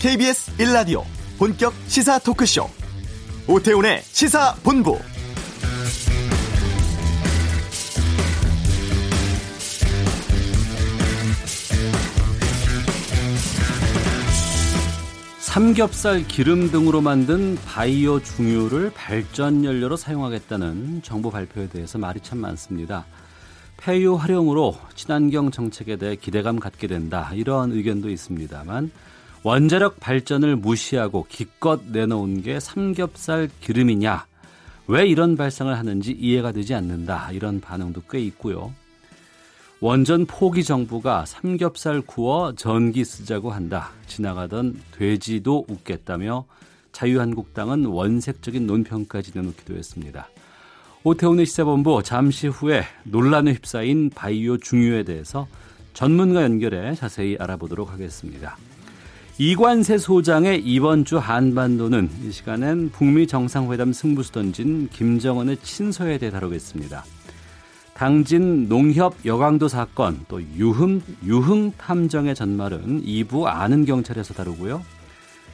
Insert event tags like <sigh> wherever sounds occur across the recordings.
KBS 1라디오 본격 시사 토크쇼 오태훈의 시사본부 삼겹살 기름 등으로 만든 바이오 중유를 발전 연료로 사용하겠다는 정부 발표에 대해서 말이 참 많습니다. 폐유 활용으로 친환경 정책에 대해 기대감 갖게 된다. 이런 의견도 있습니다만 원자력 발전을 무시하고 기껏 내놓은 게 삼겹살 기름이냐? 왜 이런 발상을 하는지 이해가 되지 않는다. 이런 반응도 꽤 있고요. 원전 포기 정부가 삼겹살 구워 전기 쓰자고 한다. 지나가던 돼지도 웃겠다며 자유한국당은 원색적인 논평까지 내놓기도 했습니다. 오태훈의 시사본부 잠시 후에 논란에 휩싸인 바이오 중유에 대해서 전문가 연결해 자세히 알아보도록 하겠습니다. 이관세 소장의 이번 주 한반도는 이 시간엔 북미 정상회담 승부수 던진 김정은의 친서에 대해 다루겠습니다. 당진 농협 여강도 사건 또 유흥 유흥 탐정의 전말은 2부 아는 경찰에서 다루고요.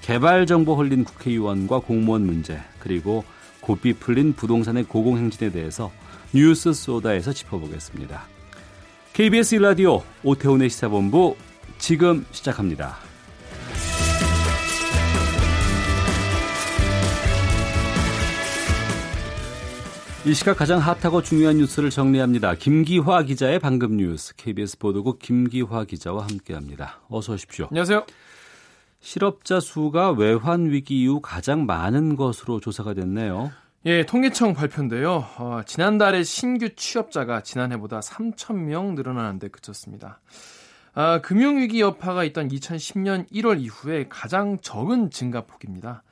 개발 정보 흘린 국회의원과 공무원 문제 그리고 고삐 풀린 부동산의 고공행진에 대해서 뉴스 소다에서 짚어보겠습니다. KBS 라디오 오태훈의 시사본부 지금 시작합니다. 이 시각 가장 핫하고 중요한 뉴스를 정리합니다. 김기화 기자의 방금 뉴스 KBS 보도국 김기화 기자와 함께합니다. 어서 오십시오. 안녕하세요. 실업자 수가 외환 위기 이후 가장 많은 것으로 조사가 됐네요. 예, 통계청 발표인데요. 어, 지난달에 신규 취업자가 지난해보다 3천 명 늘어나는 데 그쳤습니다. 아, 금융위기 여파가 있던 2010년 1월 이후에 가장 적은 증가폭입니다.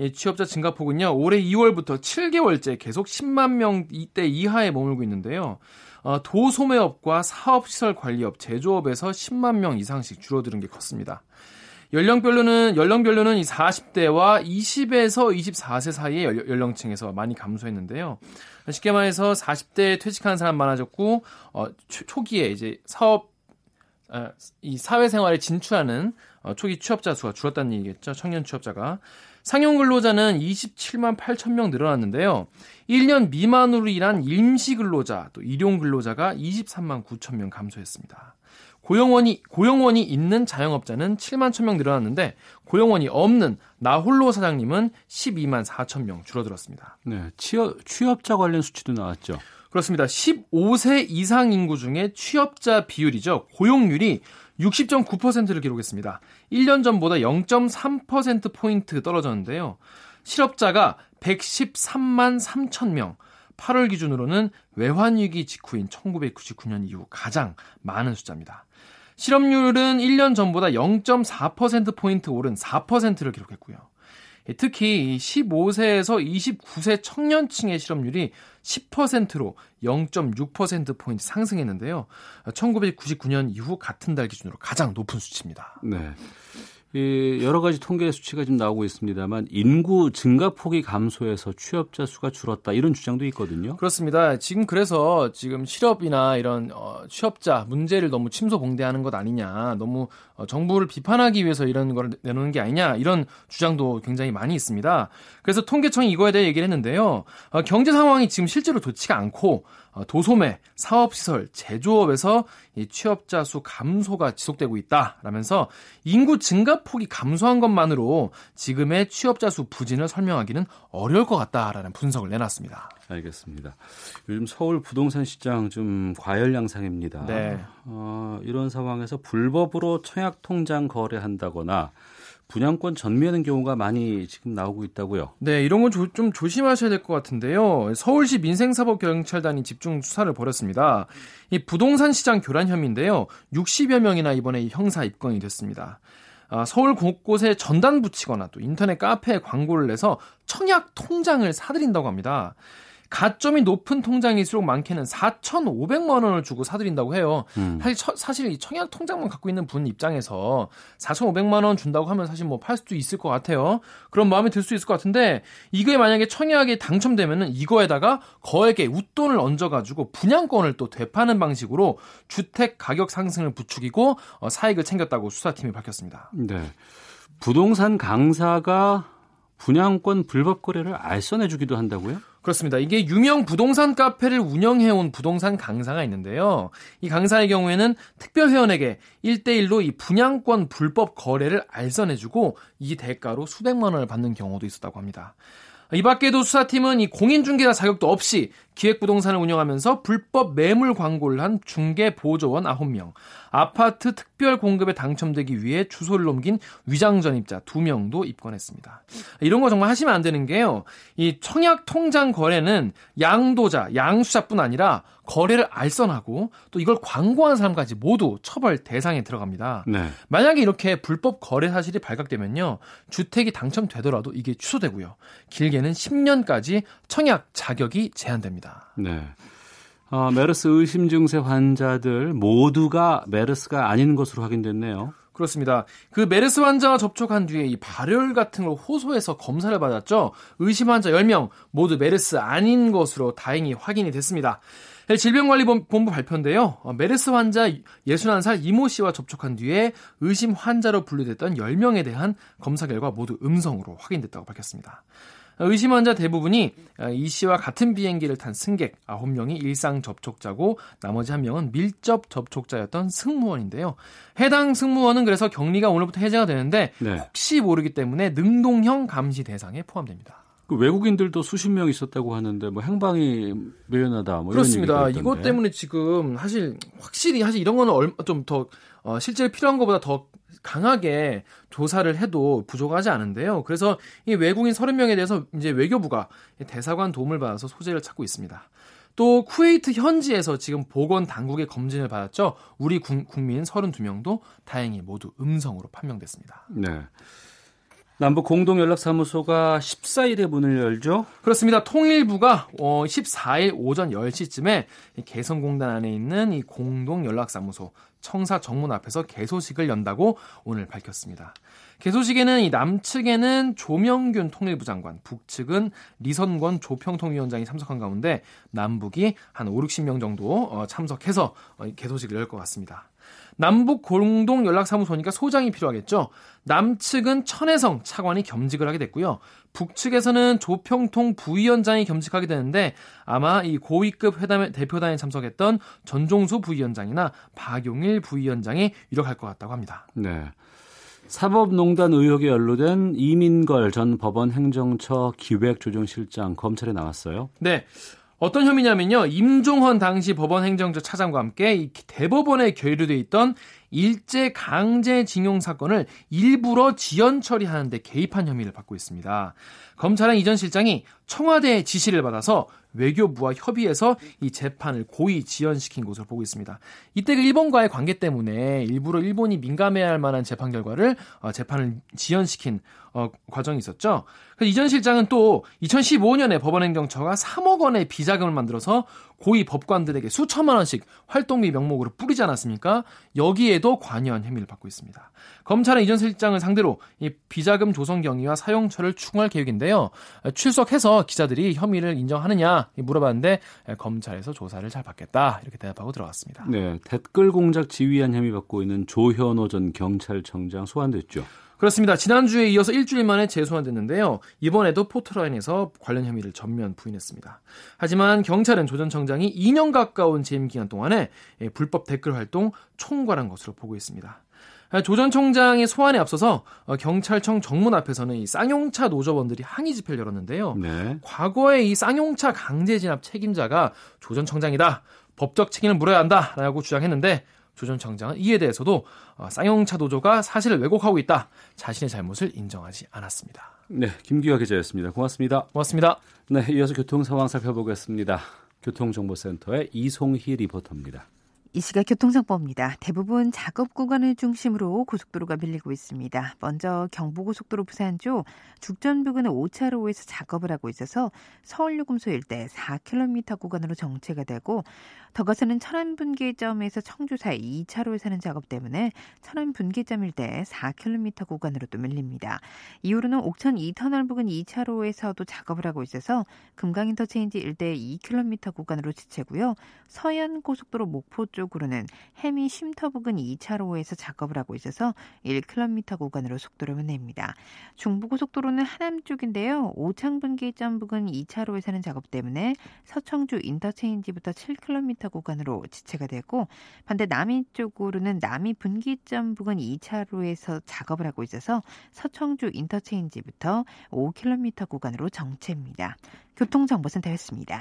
예, 취업자 증가폭은요, 올해 2월부터 7개월째 계속 10만 명이대 이하에 머물고 있는데요. 어, 도소매업과 사업시설 관리업, 제조업에서 10만 명 이상씩 줄어드는 게 컸습니다. 연령별로는 연령별로는 이 40대와 20에서 24세 사이의 연령층에서 많이 감소했는데요. 쉽게 말해서 40대 퇴직하는 사람 많아졌고 어, 초, 기에 이제 사업 아, 이 사회생활에 진출하는 어, 초기 취업자 수가 줄었다는 얘기겠죠. 청년 취업자가 상용 근로자는 27만 8천 명 늘어났는데요. 1년 미만으로 일한 임시 근로자, 또 일용 근로자가 23만 9천 명 감소했습니다. 고용원이 고용원이 있는 자영업자는 7만 1천 명 늘어났는데 고용원이 없는 나홀로 사장님은 12만 4천 명 줄어들었습니다. 네, 취업, 취업자 관련 수치도 나왔죠. 그렇습니다. 15세 이상 인구 중에 취업자 비율이죠. 고용률이 60.9%를 기록했습니다. 1년 전보다 0.3% 포인트 떨어졌는데요. 실업자가 113만 3천 명. 8월 기준으로는 외환위기 직후인 1999년 이후 가장 많은 숫자입니다. 실업률은 1년 전보다 0.4%포인트 오른 4%를 기록했고요. 특히 15세에서 29세 청년층의 실업률이 10%로 0.6%포인트 상승했는데요. 1999년 이후 같은 달 기준으로 가장 높은 수치입니다. 네. 이 여러 가지 통계 수치가 지금 나오고 있습니다만 인구 증가 폭이 감소해서 취업자 수가 줄었다 이런 주장도 있거든요. 그렇습니다. 지금 그래서 지금 실업이나 이런 어, 취업자 문제를 너무 침소봉대하는 것 아니냐, 너무 어, 정부를 비판하기 위해서 이런 걸 내놓는 게 아니냐 이런 주장도 굉장히 많이 있습니다. 그래서 통계청이 이거에 대해 얘기를 했는데요. 어, 경제 상황이 지금 실제로 좋지가 않고 어, 도소매, 사업시설, 제조업에서 이 취업자 수 감소가 지속되고 있다라면서 인구 증가폭이 감소한 것만으로 지금의 취업자 수 부진을 설명하기는 어려울 것 같다라는 분석을 내놨습니다. 알겠습니다. 요즘 서울 부동산 시장 좀 과열 양상입니다. 네. 어, 이런 상황에서 불법으로 청약 통장 거래한다거나 분양권 전매하는 경우가 많이 지금 나오고 있다고요. 네, 이런 건 좀 조심하셔야 될 것 같은데요. 서울시 민생사법경찰단이 집중 수사를 벌였습니다. 이 부동산 시장 교란 혐의인데요. 60여 명이나 이번에 형사 입건이 됐습니다. 아, 서울 곳곳에 전단 붙이거나 또 인터넷 카페에 광고를 내서 청약 통장을 사들인다고 합니다. 가점이 높은 통장일수록 많게는 4,500만 원을 주고 사드린다고 해요. 음. 사실, 처, 사실 이 청약 통장만 갖고 있는 분 입장에서 4,500만 원 준다고 하면 사실 뭐 팔 수도 있을 것 같아요. 그런 마음이 들 수 있을 것 같은데 이게 만약에 청약에 당첨되면은 이거에다가 거액의 웃돈을 얹어가지고 분양권을 또 되파는 방식으로 주택 가격 상승을 부추기고 어, 사익을 챙겼다고 수사팀이 밝혔습니다. 네. 부동산 강사가 분양권 불법 거래를 알선해주기도 한다고요? 그렇습니다. 이게 유명 부동산 카페를 운영해온 부동산 강사가 있는데요. 이 강사의 경우에는 특별 회원에게 1대1로 이 분양권 불법 거래를 알선해주고 이 대가로 수백만 원을 받는 경우도 있었다고 합니다. 이 밖에도 수사팀은 이 공인중개사 자격도 없이 기획부동산을 운영하면서 불법 매물 광고를 한 중개 보조원 9명, 아파트 특별 공급에 당첨되기 위해 주소를 넘긴 위장 전입자 2명도 입건했습니다. 이런 거 정말 하시면 안 되는 게요. 이 청약 통장 거래는 양도자, 양수자뿐 아니라 거래를 알선하고 또 이걸 광고한 사람까지 모두 처벌 대상에 들어갑니다. 네. 만약에 이렇게 불법 거래 사실이 발각되면요. 주택이 당첨되더라도 이게 취소되고요. 길게는 10년까지 청약 자격이 제한됩니다. 네. 어, 메르스 의심 증세 환자들 모두가 메르스가 아닌 것으로 확인됐네요. 그렇습니다. 그 메르스 환자와 접촉한 뒤에 이 발열 같은 걸 호소해서 검사를 받았죠. 의심 환자 10명 모두 메르스 아닌 것으로 다행히 확인이 됐습니다. 네, 질병관리본부 발표인데요. 어, 메르스 환자 61살 이모 씨와 접촉한 뒤에 의심 환자로 분류됐던 10명에 대한 검사 결과 모두 음성으로 확인됐다고 밝혔습니다. 의심 환 자 대부분이 어, 이 씨와 같은 비행기를 탄 승객 9명이 일상 접촉자고 나머지 한 명은 밀접 접촉자였던 승무원인데요. 해당 승무원은 그래서 격리가 오늘부터 해제가 되는데 네. 혹시 모르기 때문에 능동형 감시 대상에 포함됩니다. 그 외국인들도 수십 명 있었다고 하는데 뭐 행방이 묘연하다 뭐 그렇습니다. 이것 때문에 지금 사실 확실히 사실 이런 거는 얼마 좀더 어, 실제 필요한 것보다 더 강하게 조사를 해도 부족하지 않은데요. 그래서 이 외국인 30명에 대해서 이제 외교부가 대사관 도움을 받아서 소재를 찾고 있습니다. 또 쿠웨이트 현지에서 지금 보건 당국의 검진을 받았죠. 우리 국민 32명도 다행히 모두 음성으로 판명됐습니다. 네. 남북 공동연락사무소가 14일에 문을 열죠? 그렇습니다. 통일부가 14일 어, 오전 10시쯤에 개성공단 안에 있는 이 공동연락사무소 청사 정문 앞에서 개소식을 연다고 오늘 밝혔습니다. 개소식에는 이 남측에는 조명균 통일부 장관, 북측은 리선권 조평통위원장이 참석한 가운데 남북이 한 5, 60명 정도 어, 참석해서 어, 개소식을 열 것 같습니다. 남북 공동 연락사무소니까 소장이 필요하겠죠. 남측은 천혜성 차관이 겸직을 하게 됐고요. 북측에서는 조평통 부위원장이 겸직하게 되는데 아마 이 고위급 회담에 대표단에 참석했던 전종수 부위원장이나 박용일 부위원장이 유력할 것 같다고 합니다. 네. 사법농단 의혹에 연루된 이민걸 전 법원 행정처 기획조정실장 검찰에 나왔어요. 네. 어떤 혐의냐면요. 임종헌 당시 법원 행정처 차장과 함께 이 대법원에 계류돼 있던 일제 강제징용 사건을 일부러 지연 처리하는데 개입한 혐의를 받고 있습니다. 검찰은 이전 실장이 청와대의 지시를 받아서 외교부와 협의해서 이 재판을 고의 지연시킨 것으로 보고 있습니다. 이때 그 일본과의 관계 때문에 일부러 일본이 민감해할 만한 재판 결과를 어, 재판을 지연시킨 어, 과정이 있었죠. 이전 실장은 또 2015년에 법원행정처가 3억 원의 비자금을 만들어서 고위 법관들에게 수천만 원씩 활동비 명목으로 뿌리지 않았습니까? 여기에도 관여한 혐의를 받고 있습니다. 검찰은 이전 실장을 상대로 이 비자금 조성 경위와 사용처를 추궁할 계획인데요. 출석해서 기자들이 혐의를 인정하느냐 물어봤는데 검찰에서 조사를 잘 받겠다 이렇게 대답하고 들어갔습니다. 네, 댓글 공작 지휘한 혐의 받고 있는 조현호 전 경찰청장 소환됐죠. 그렇습니다. 지난주에 이어서 일주일 만에 재소환됐는데요. 이번에도 포트라인에서 관련 혐의를 전면 부인했습니다. 하지만 경찰은 조 전 청장이 2년 가까운 재임 기간 동안에 불법 댓글 활동 총괄한 것으로 보고 있습니다. 조전 청장의 소환에 앞서서 어, 경찰청 정문 앞에서는 이 쌍용차 노조원들이 항의 집회를 열었는데요. 네. 과거에 이 쌍용차 강제 진압 책임자가 조 전 청장이다. 법적 책임을 물어야 한다라고 주장했는데 조 전 청장은 이에 대해서도 어, 쌍용차 노조가 사실을 왜곡하고 있다. 자신의 잘못을 인정하지 않았습니다. 네, 김기화 기자였습니다. 고맙습니다. 고맙습니다. 네, 이어서 교통 상황 살펴보겠습니다. 교통정보센터의 이송희 리포터입니다. 이 시각 교통상법입니다. 대부분 작업 구간을 중심으로 고속도로가 밀리고 있습니다. 먼저 경부고속도로 부산 쪽 죽전 부근의 5차로에서 작업을 하고 있어서 서울요금소 일대 4km 구간으로 정체가 되고 더 가서는 천안 분기점에서 청주 사이 2차로에서는 작업 때문에 천안 분기점 일대 4km 구간으로 또 밀립니다. 이후로는 옥천 2터널 부근 2차로에서도 작업을 하고 있어서 금강인터체인지 일대 2km 구간으로 지체고요. 서해안 고속도로 목포 쪽 쪽으로는 해미 쉼터 부근 2차로에서 작업을 하고 있어서 1km 구간으로 속도를 냅니다. 중부고속도로는 하남 쪽인데요. 오창 분기점 부근 2차로에서는 작업 때문에 서청주 인터체인지부터 7km 구간으로 지체가 되고 반대 남이 쪽으로는 남이 분기점 부근 2차로에서 작업을 하고 있어서 서청주 인터체인지부터 5km 구간으로 정체입니다. 교통정보센터였습니다.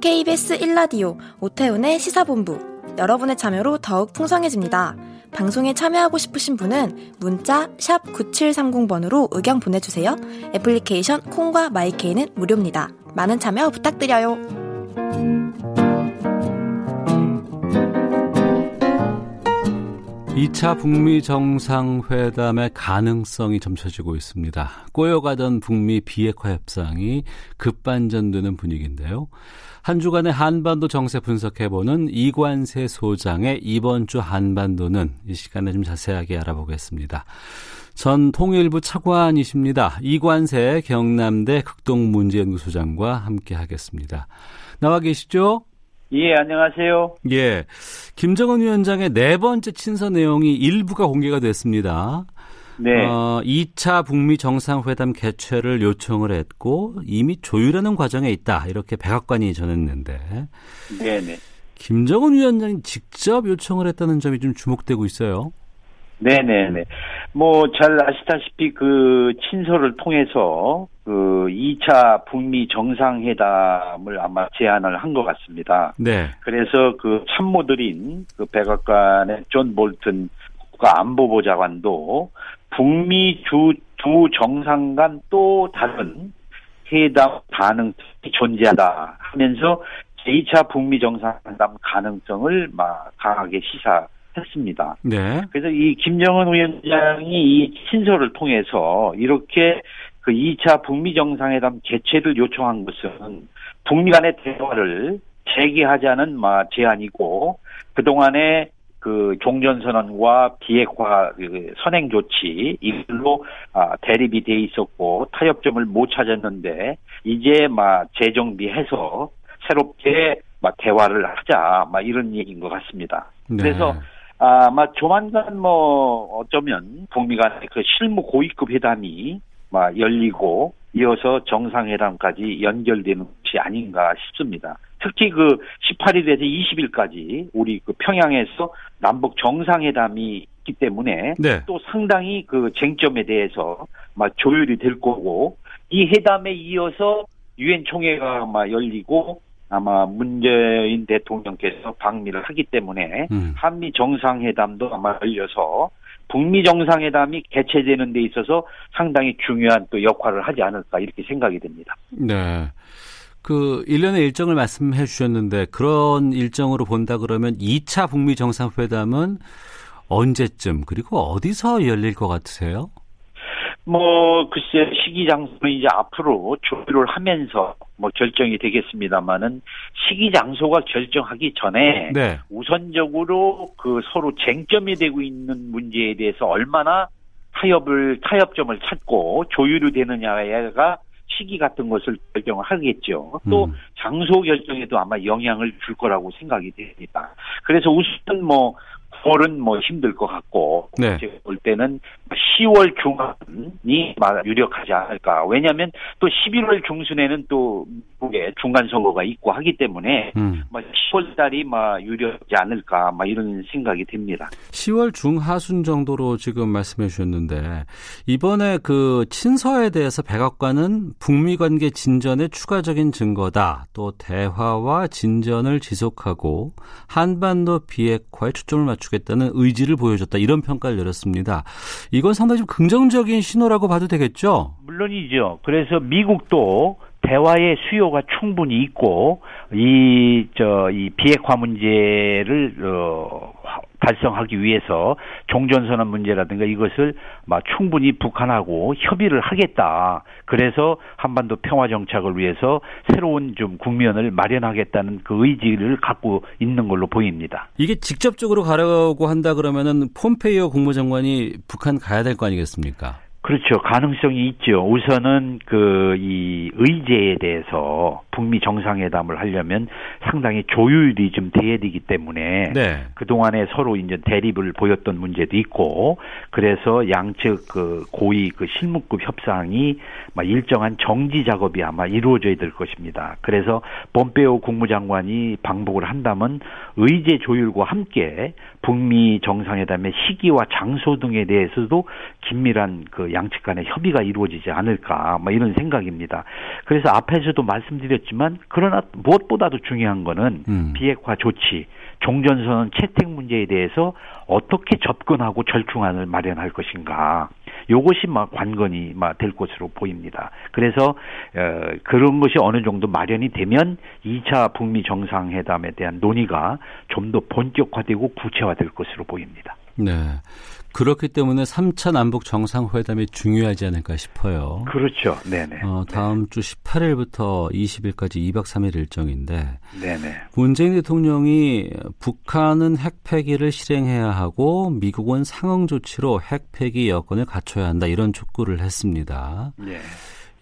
KBS 1라디오 오태훈의 시사본부 여러분의 참여로 더욱 풍성해집니다. 방송에 참여하고 싶으신 분은 문자 9730번으로 의견 보내주세요. 애플리케이션 콩과 마이케이는 무료입니다. 많은 참여 부탁드려요. 2차 북미 정상회담의 가능성이 점쳐지고 있습니다. 꼬여가던 북미 비핵화 협상이 급반전되는 분위기인데요. 한 주간의 한반도 정세 분석해보는 이관세 소장의 이번 주 한반도는 이 시간에 좀 자세하게 알아보겠습니다. 전 통일부 차관이십니다. 이관세 경남대 극동문제연구소장과 함께 하겠습니다. 나와 계시죠? 예, 안녕하세요. 예. 김정은 위원장의 네 번째 친서 내용이 일부가 공개가 됐습니다. 네. 어, 2차 북미 정상회담 개최를 요청을 했고 이미 조율하는 과정에 있다. 이렇게 백악관이 전했는데. 네네. 김정은 위원장이 직접 요청을 했다는 점이 좀 주목되고 있어요. 네네네. 뭐, 잘 아시다시피 그 친서를 통해서 그 2차 북미 정상회담을 아마 제안을 한 것 같습니다. 네. 그래서 그 참모들인 그 백악관의 존 볼튼 국가안보보좌관도 북미 주, 두 정상 간 또 다른 회담 가능성이 존재하다 하면서 제2차 북미 정상회담 가능성을 막 강하게 시사 했습니다. 네. 그래서 이 김정은 위원장이 이 친서를 통해서 이렇게 그 2차 북미 정상회담 개최를 요청한 것은 북미 간의 대화를 재개하자는 마 제안이고 그동안에 그 종전선언과 비핵화 그 선행 조치 이걸로 아, 대립이 돼 있었고 타협점을 못 찾았는데 이제 막 재정비해서 새롭게 막 대화를 하자 막 이런 얘기인 것 같습니다. 네. 그래서 아마 조만간 뭐 어쩌면 북미 간의 그 실무 고위급 회담이 막 열리고 이어서 정상회담까지 연결되는 것이 아닌가 싶습니다. 특히 그 18일에서 20일까지 우리 그 평양에서 남북 정상회담이 있기 때문에 네. 또 상당히 그 쟁점에 대해서 막 조율이 될 거고 이 회담에 이어서 유엔 총회가 아마 열리고 아마 문재인 대통령께서 방미를 하기 때문에 음. 한미 정상회담도 아마 열려서 북미 정상회담이 개최되는 데 있어서 상당히 중요한 또 역할을 하지 않을까 이렇게 생각이 됩니다. 네. 그 일련의 일정을 말씀해 주셨는데 그런 일정으로 본다 그러면 2차 북미 정상회담은 언제쯤 그리고 어디서 열릴 것 같으세요? 뭐 글쎄 시기 장소는 이제 앞으로 조율을 하면서 뭐 결정이 되겠습니다만은 시기 장소가 결정하기 전에 네. 우선적으로 그 서로 쟁점이 되고 있는 문제에 대해서 얼마나 타협을 타협점을 찾고 조율이 되느냐가 시기 같은 것을 결정을 하겠죠. 또 음. 장소 결정에도 아마 영향을 줄 거라고 생각이 됩니다. 그래서 우선 뭐 9월은 뭐 힘들 것 같고 네. 제가 볼 때는 10월 중반이 막 유력하지 않을까. 왜냐하면 또 11월 중순에는 또 미국에 중간 선거가 있고 하기 때문에 음. 막 10월 달이 막 유력하지 않을까. 막 이런 생각이 듭니다. 10월 중하순 정도로 지금 말씀해 주셨는데 이번에 그 친서에 대해서 백악관은 북미 관계 진전의 추가적인 증거다. 또 대화와 진전을 지속하고 한반도 비핵화에 초점을 맞추겠다는 의지를 보여줬다. 이런 평가를 내렸습니다. 이건 상당히 좀 긍정적인 신호라고 봐도 되겠죠? 물론이죠. 그래서 미국도 대화의 수요가 충분히 있고 이 저이 비핵화 문제를 어 달성하기 위해서 종전선언 문제라든가 이것을 막 충분히 북한하고 협의를 하겠다. 그래서 한반도 평화 정착을 위해서 새로운 좀 국면을 마련하겠다는 그 의지를 갖고 있는 걸로 보입니다. 이게 직접적으로 가려고 한다 그러면은 폼페이오 국무장관이 북한 가야 될 거 아니겠습니까? 그렇죠. 가능성이 있죠. 우선은 그 이 의제에 대해서 북미 정상회담을 하려면 상당히 조율이 좀 돼야 되기 때문에 네. 그동안에 서로 이제 대립을 보였던 문제도 있고 그래서 양측 그 고위 그 실무급 협상이 막 일정한 정지 작업이 아마 이루어져야 될 것입니다. 그래서 본페오 국무장관이 방북을 한다면 의제 조율과 함께 북미 정상회담의 시기와 장소 등에 대해서도 긴밀한 그 양측 간의 협의가 이루어지지 않을까 뭐 이런 생각입니다. 그래서 앞에서도 말씀드렸지만 그러나 무엇보다도 중요한 거는 음. 비핵화 조치, 종전선언 채택 문제에 대해서 어떻게 접근하고 절충안을 마련할 것인가. 요것이 막 관건이 막 될 것으로 보입니다. 그래서 어, 그런 것이 어느 정도 마련이 되면 2차 북미 정상회담에 대한 논의가 좀 더 본격화되고 구체화될 것으로 보입니다. 네. 그렇기 때문에 3차 남북 정상회담이 중요하지 않을까 싶어요. 그렇죠. 네네. 어, 다음 주 18일부터 20일까지 2박 3일 일정인데 네네. 문재인 대통령이 북한은 핵폐기를 실행해야 하고 미국은 상응 조치로 핵폐기 여건을 갖춰야 한다 이런 촉구를 했습니다. 네.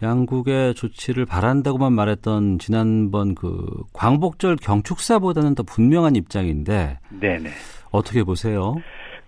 양국의 조치를 바란다고만 말했던 지난번 그 광복절 경축사보다는 더 분명한 입장인데 네네. 어떻게 보세요?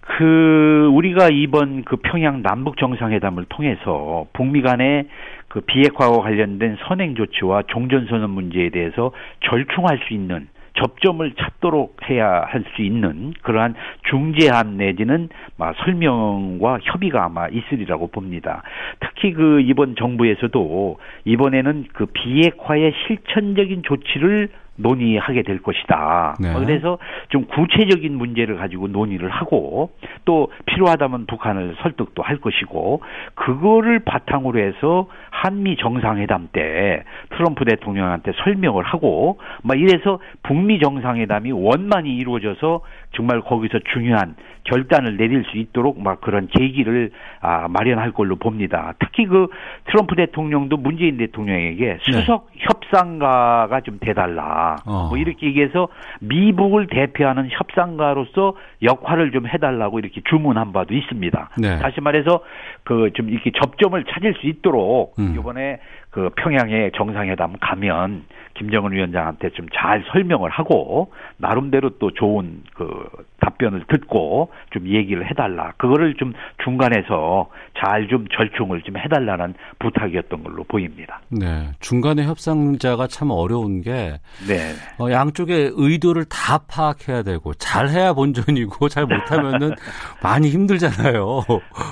그 우리가 이번 그 평양 남북 정상회담을 통해서 북미 간의 그 비핵화와 관련된 선행 조치와 종전 선언 문제에 대해서 절충할 수 있는 접점을 찾도록 해야 할 수 있는 그러한 중재안 내지는 막 설명과 협의가 아마 있으리라고 봅니다. 특히 그 이번 정부에서도 이번에는 그 비핵화의 실천적인 조치를 논의하게 될 것이다. 네. 그래서 좀 구체적인 문제를 가지고 논의를 하고 또 필요하다면 북한을 설득도 할 것이고 그거를 바탕으로 해서 한미 정상회담 때 트럼프 대통령한테 설명을 하고 막 이래서 북미 정상회담이 원만히 이루어져서 정말 거기서 중요한 결단을 내릴 수 있도록 막 그런 계기를 아, 마련할 걸로 봅니다. 특히 그 트럼프 대통령도 문재인 대통령에게 수석 협상가가 좀 돼달라. 어. 뭐 이렇게 얘기해서 미북을 대표하는 협상가로서 역할을 좀 해달라고 이렇게 주문한 바도 있습니다. 네. 다시 말해서 그 좀 이렇게 접점을 찾을 수 있도록 음. 이번에 그 평양에 정상회담 가면 김정은 위원장한테 좀 잘 설명을 하고 나름대로 또 좋은 그 답변을 듣고 좀 얘기를 해달라. 그거를 좀 중간에서 잘 좀 절충을 좀 해달라는 부탁이었던 걸로 보입니다. 네. 중간에 협상자가 참 어려운 게 네. 어, 양쪽의 의도를 다 파악해야 되고 잘해야 본전이고 <laughs> 잘 못하면은 많이 힘들잖아요.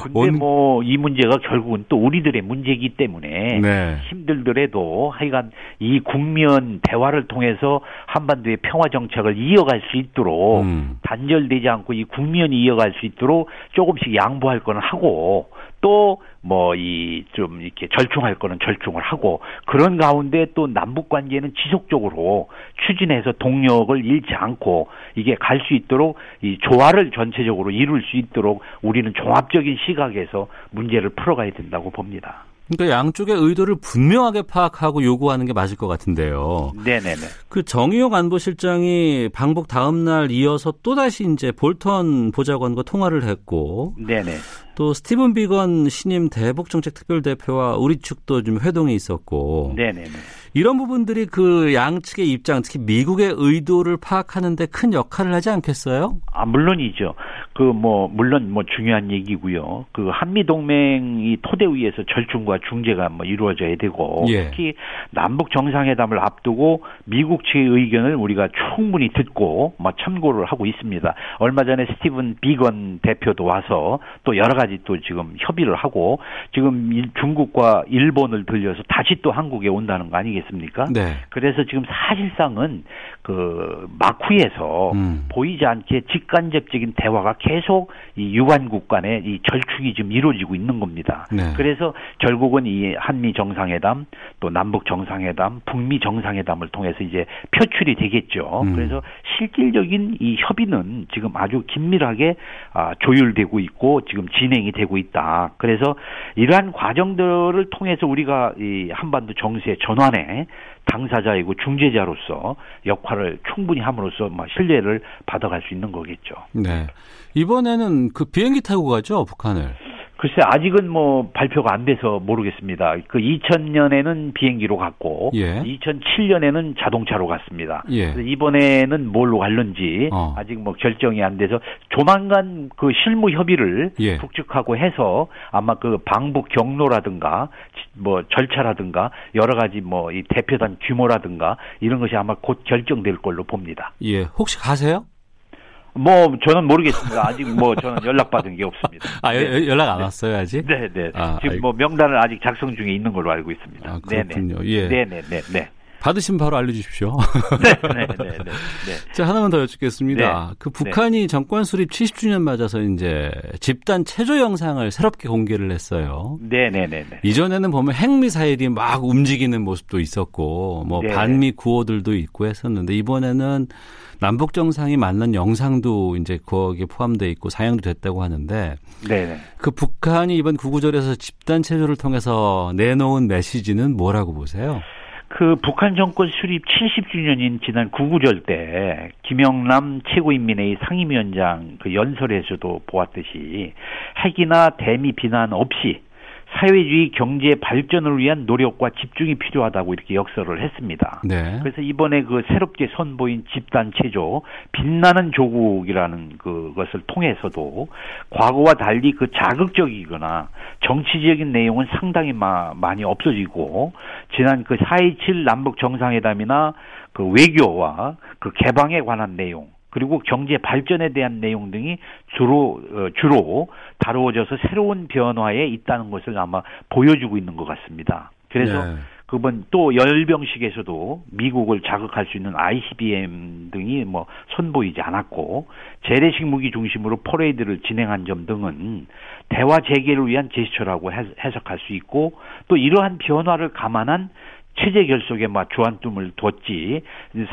근데 원- 뭐이 문제가 결국은 또 우리들의 문제이기 때문에 네. 힘들더라도 하여간 이 국면 대화를 통해서 한반도의 평화 정책을 이어갈 수 있도록 음. 단절 되지 않고 이 국면이 이어갈 수 있도록 조금씩 양보할 거는 하고 또 뭐 이 좀 이렇게 절충할 거는 절충을 하고 그런 가운데 또 남북 관계는 지속적으로 추진해서 동력을 잃지 않고 이게 갈 수 있도록 이 조화를 전체적으로 이룰 수 있도록 우리는 종합적인 시각에서 문제를 풀어가야 된다고 봅니다. 그러니까 양쪽의 의도를 분명하게 파악하고 요구하는 게 맞을 것 같은데요. 네네네. 그 정의용 안보실장이 방북 다음 날 이어서 또 다시 이제 볼턴 보좌관과 통화를 했고 네네. 또 스티븐 비건 신임 대북 정책 특별 대표와 우리 측도 좀 회동이 있었고 네네네. 이런 부분들이 그 양측의 입장, 특히 미국의 의도를 파악하는데 큰 역할을 하지 않겠어요? 아, 물론이죠. 그, 뭐, 물론 뭐 중요한 얘기고요. 그, 한미 동맹이 토대 위에서 절충과 중재가 뭐 이루어져야 되고, 예. 특히 남북 정상회담을 앞두고 미국 측의 의견을 우리가 충분히 듣고, 뭐 참고를 하고 있습니다. 얼마 전에 스티븐 비건 대표도 와서 또 여러 가지 또 지금 협의를 하고, 지금 일- 중국과 일본을 들려서 다시 또 한국에 온다는 거 아니겠습니까? 네. 그래서 지금 사실상은 그 마쿠에서 음. 보이지 않게 직간접적인 대화가 계속 이 유관국 간의 이 절충이 지금 이루어지고 있는 겁니다. 네. 그래서 결국은 이 한미 정상회담 또 남북 정상회담, 북미 정상회담을 통해서 이제 표출이 되겠죠. 음. 그래서 실질적인 이 협의는 지금 아주 긴밀하게 아, 조율되고 있고 지금 진행이 되고 있다. 그래서 이러한 과정들을 통해서 우리가 이 한반도 정세 전환에 당사자이고 중재자로서 역할을 충분히 함으로써 막 신뢰를 받아갈 수 있는 거겠죠. 네. 이번에는 그 비행기 타고 가죠, 북한을. 글쎄 아직은 뭐 발표가 안 돼서 모르겠습니다. 그 2000년에는 비행기로 갔고 예. 2007년에는 자동차로 갔습니다. 예. 그래서 이번에는 뭘로 갈는지 어. 아직 뭐 결정이 안 돼서 조만간 그 실무 협의를 예. 북측하고 해서 아마 그 방북 경로라든가 뭐 절차라든가 여러 가지 뭐 이 대표단 규모라든가 이런 것이 아마 곧 결정될 걸로 봅니다. 예. 혹시 가세요? 뭐 저는 모르겠습니다. 아직 뭐 저는 연락 받은 게 없습니다. <laughs> 아, 네. 여- 연락 안 왔어요, 아직? 네, 네. 아, 지금 뭐 명단을 아직 작성 중에 있는 걸로 알고 있습니다. 아, 그렇군요. 예. 네, 네, 네, 네. 받으시면 바로 알려주십시오. <laughs> <laughs> 네, 네, 네, 네. 네. 자, 하나만 더 여쭙겠습니다. 네. 그 북한이 정권 수립 70주년 맞아서 이제 집단 체조 영상을 새롭게 공개를 했어요. 네, 네, 네, 네. 이전에는 보면 핵미사일이 막 움직이는 모습도 있었고, 뭐 네. 반미 구호들도 있고 했었는데, 이번에는 남북 정상이 만난 영상도 이제 거기에 포함되어 있고 사용도 됐다고 하는데, 네, 네. 그 북한이 이번 구구절에서 집단 체조를 통해서 내놓은 메시지는 뭐라고 보세요? 그 북한 정권 수립 70주년인 지난 구구절 때 김영남 최고인민회의 상임위원장 그 연설에서도 보았듯이 핵이나 대미 비난 없이 사회주의 경제 발전을 위한 노력과 집중이 필요하다고 이렇게 역설을 했습니다. 네. 그래서 이번에 그 새롭게 선보인 집단 체조 빛나는 조국이라는 그것을 통해서도 과거와 달리 그 자극적이거나 정치적인 내용은 상당히 마, 많이 없어지고 지난 그 4.27 남북 정상회담이나 그 외교와 그 개방에 관한 내용 그리고 경제 발전에 대한 내용 등이 주로 어, 주로 다루어져서 새로운 변화에 있다는 것을 아마 보여주고 있는 것 같습니다. 그래서 네. 그번 또 열병식에서도 미국을 자극할 수 있는 ICBM 등이 뭐 선보이지 않았고 재래식 무기 중심으로 퍼레이드를 진행한 점 등은 대화 재개를 위한 제스처라고 해- 해석할 수 있고 또 이러한 변화를 감안한 체제 결속에 막 주안점을 뒀지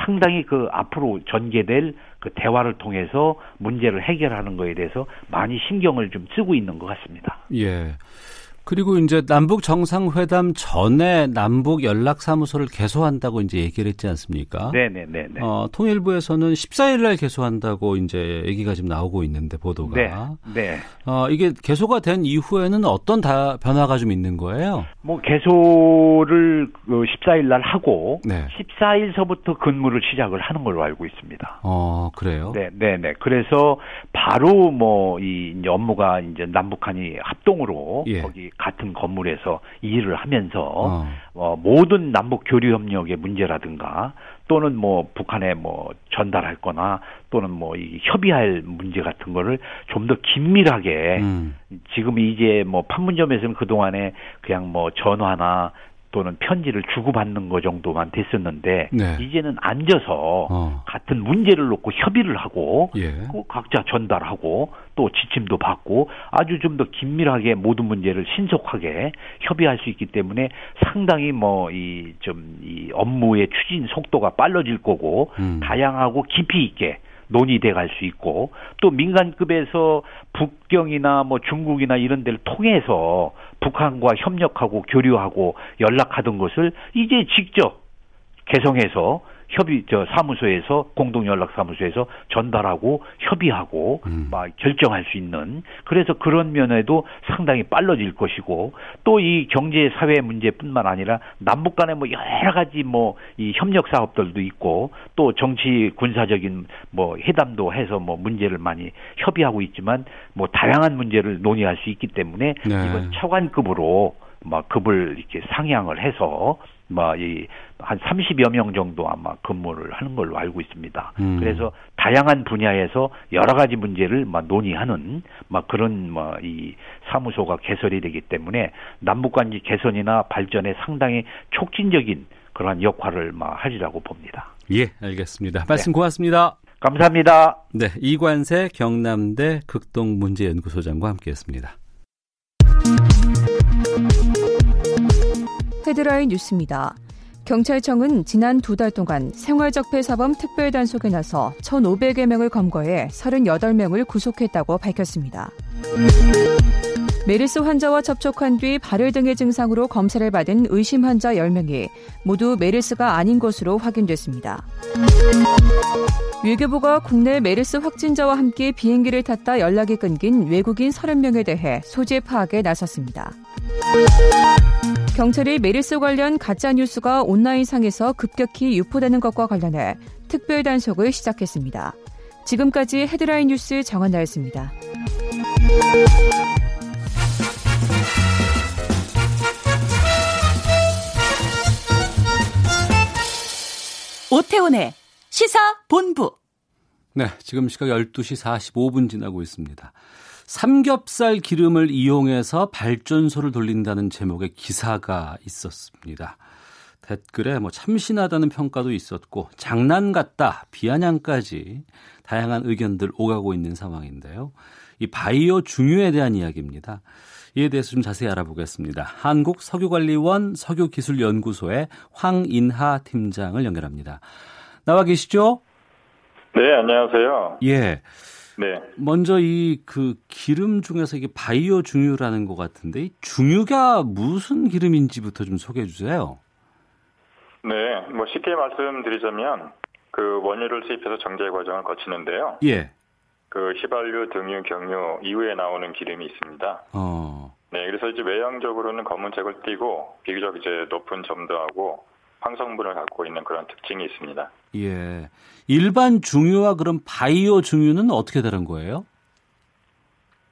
상당히 그 앞으로 전개될 그 대화를 통해서 문제를 해결하는 거에 대해서 많이 신경을 좀 쓰고 있는 것 같습니다. 예. 그리고 이제 남북 정상회담 전에 남북 연락 사무소를 개소한다고 이제 얘기를 했지 않습니까? 네네네네. 어, 통일부에서는 14일 날 개소한다고 이제 얘기가 지금 나오고 있는데 보도가. 네. 네. 어, 이게 개소가 된 이후에는 어떤 다 변화가 좀 있는 거예요? 뭐 개소를 그 14일 날 하고 네. 14일서부터 근무를 시작을 하는 걸로 알고 있습니다. 어, 그래요? 네, 네, 네. 그래서 바로 뭐 이 업무가 이제 남북한이 합동으로 예. 거기 같은 건물에서 일을 하면서 어. 어, 모든 남북 교류 협력의 문제라든가 또는 뭐 북한에 뭐 전달할 거나 또는 뭐 이 협의할 문제 같은 거를 좀 더 긴밀하게 음. 지금 이제 뭐 판문점에서는 그동안에 그냥 뭐 전화나 또는 편지를 주고받는 거 정도만 됐었는데 네. 이제는 앉아서 어. 같은 문제를 놓고 협의를 하고 예. 그 각자 전달하고 또 지침도 받고 아주 좀 더 긴밀하게 모든 문제를 신속하게 협의할 수 있기 때문에 상당히 뭐 이 좀이 업무의 추진 속도가 빨라질 거고 음. 다양하고 깊이 있게 논의돼 갈 수 있고 또 민간급에서 북경이나 뭐 중국이나 이런 데를 통해서 북한과 협력하고 교류하고 연락하던 것을 이제 직접 개성해서 협의 저 사무소에서 공동 연락 사무소에서 전달하고 협의하고 음. 막 결정할 수 있는 그래서 그런 면에도 상당히 빨라질 것이고 또 이 경제 사회 문제뿐만 아니라 남북 간에 뭐 여러 가지 뭐 이 협력 사업들도 있고 또 정치 군사적인 뭐 회담도 해서 뭐 문제를 많이 협의하고 있지만 뭐 다양한 문제를 논의할 수 있기 때문에 네. 이번 차관급으로 막 급을 이렇게 상향을 해서 뭐이한 30여 명 정도 아마 근무를 하는 걸로 알고 있습니다. 음. 그래서 다양한 분야에서 여러 가지 문제를 막 논의하는 막 그런 뭐이 사무소가 개설이 되기 때문에 남북 관계 개선이나 발전에 상당히 촉진적인 그러한 역할을 막 하리라고 봅니다. 예, 알겠습니다. 말씀 고맙습니다. 감사합니다. 네, 이관세 경남대 극동문제연구소장과 함께했습니다. 헤드라인 뉴스입니다. 경찰청은 지난 두 달 동안 생활적폐사범 특별단속에 나서 1,500여 명을 검거해 38명을 구속했다고 밝혔습니다. 메르스 환자와 접촉한 뒤 발열 등의 증상으로 검사를 받은 의심 환자 10명이 모두 메르스가 아닌 것으로 확인됐습니다. 외교부가 국내 메르스 확진자와 함께 비행기를 탔다 연락이 끊긴 외국인 30명에 대해 소재 파악에 나섰습니다. 경찰이 메르스 관련 가짜 뉴스가 온라인상에서 급격히 유포되는 것과 관련해 특별 단속을 시작했습니다. 지금까지 헤드라인 뉴스 정한나였습니다. 오태훈의 시사 본부. 네, 지금 시각 12시 45분 지나고 있습니다. 삼겹살 기름을 이용해서 발전소를 돌린다는 제목의 기사가 있었습니다. 댓글에 뭐 참신하다는 평가도 있었고 장난 같다, 비아냥까지 다양한 의견들 오가고 있는 상황인데요. 이 바이오 중유에 대한 이야기입니다. 이에 대해서 좀 자세히 알아보겠습니다. 한국 석유관리원 석유기술연구소의 황인하 팀장을 연결합니다. 나와 계시죠? 네, 안녕하세요. 예. 네. 먼저 이 그 기름 중에서 이게 바이오 중유라는 것 같은데 이 중유가 무슨 기름인지부터 좀 소개해 주세요. 네, 뭐 쉽게 말씀드리자면 그 원유를 수입해서 정제 과정을 거치는데요. 예. 그 휘발유, 등유, 경유 이후에 나오는 기름이 있습니다. 어. 네, 그래서 이제 외형적으로는 검은색을 띠고 비교적 이제 높은 점도하고 황성분을 갖고 있는 그런 특징이 있습니다. 예. 일반 중유와 그럼 바이오 중유는 어떻게 다른 거예요?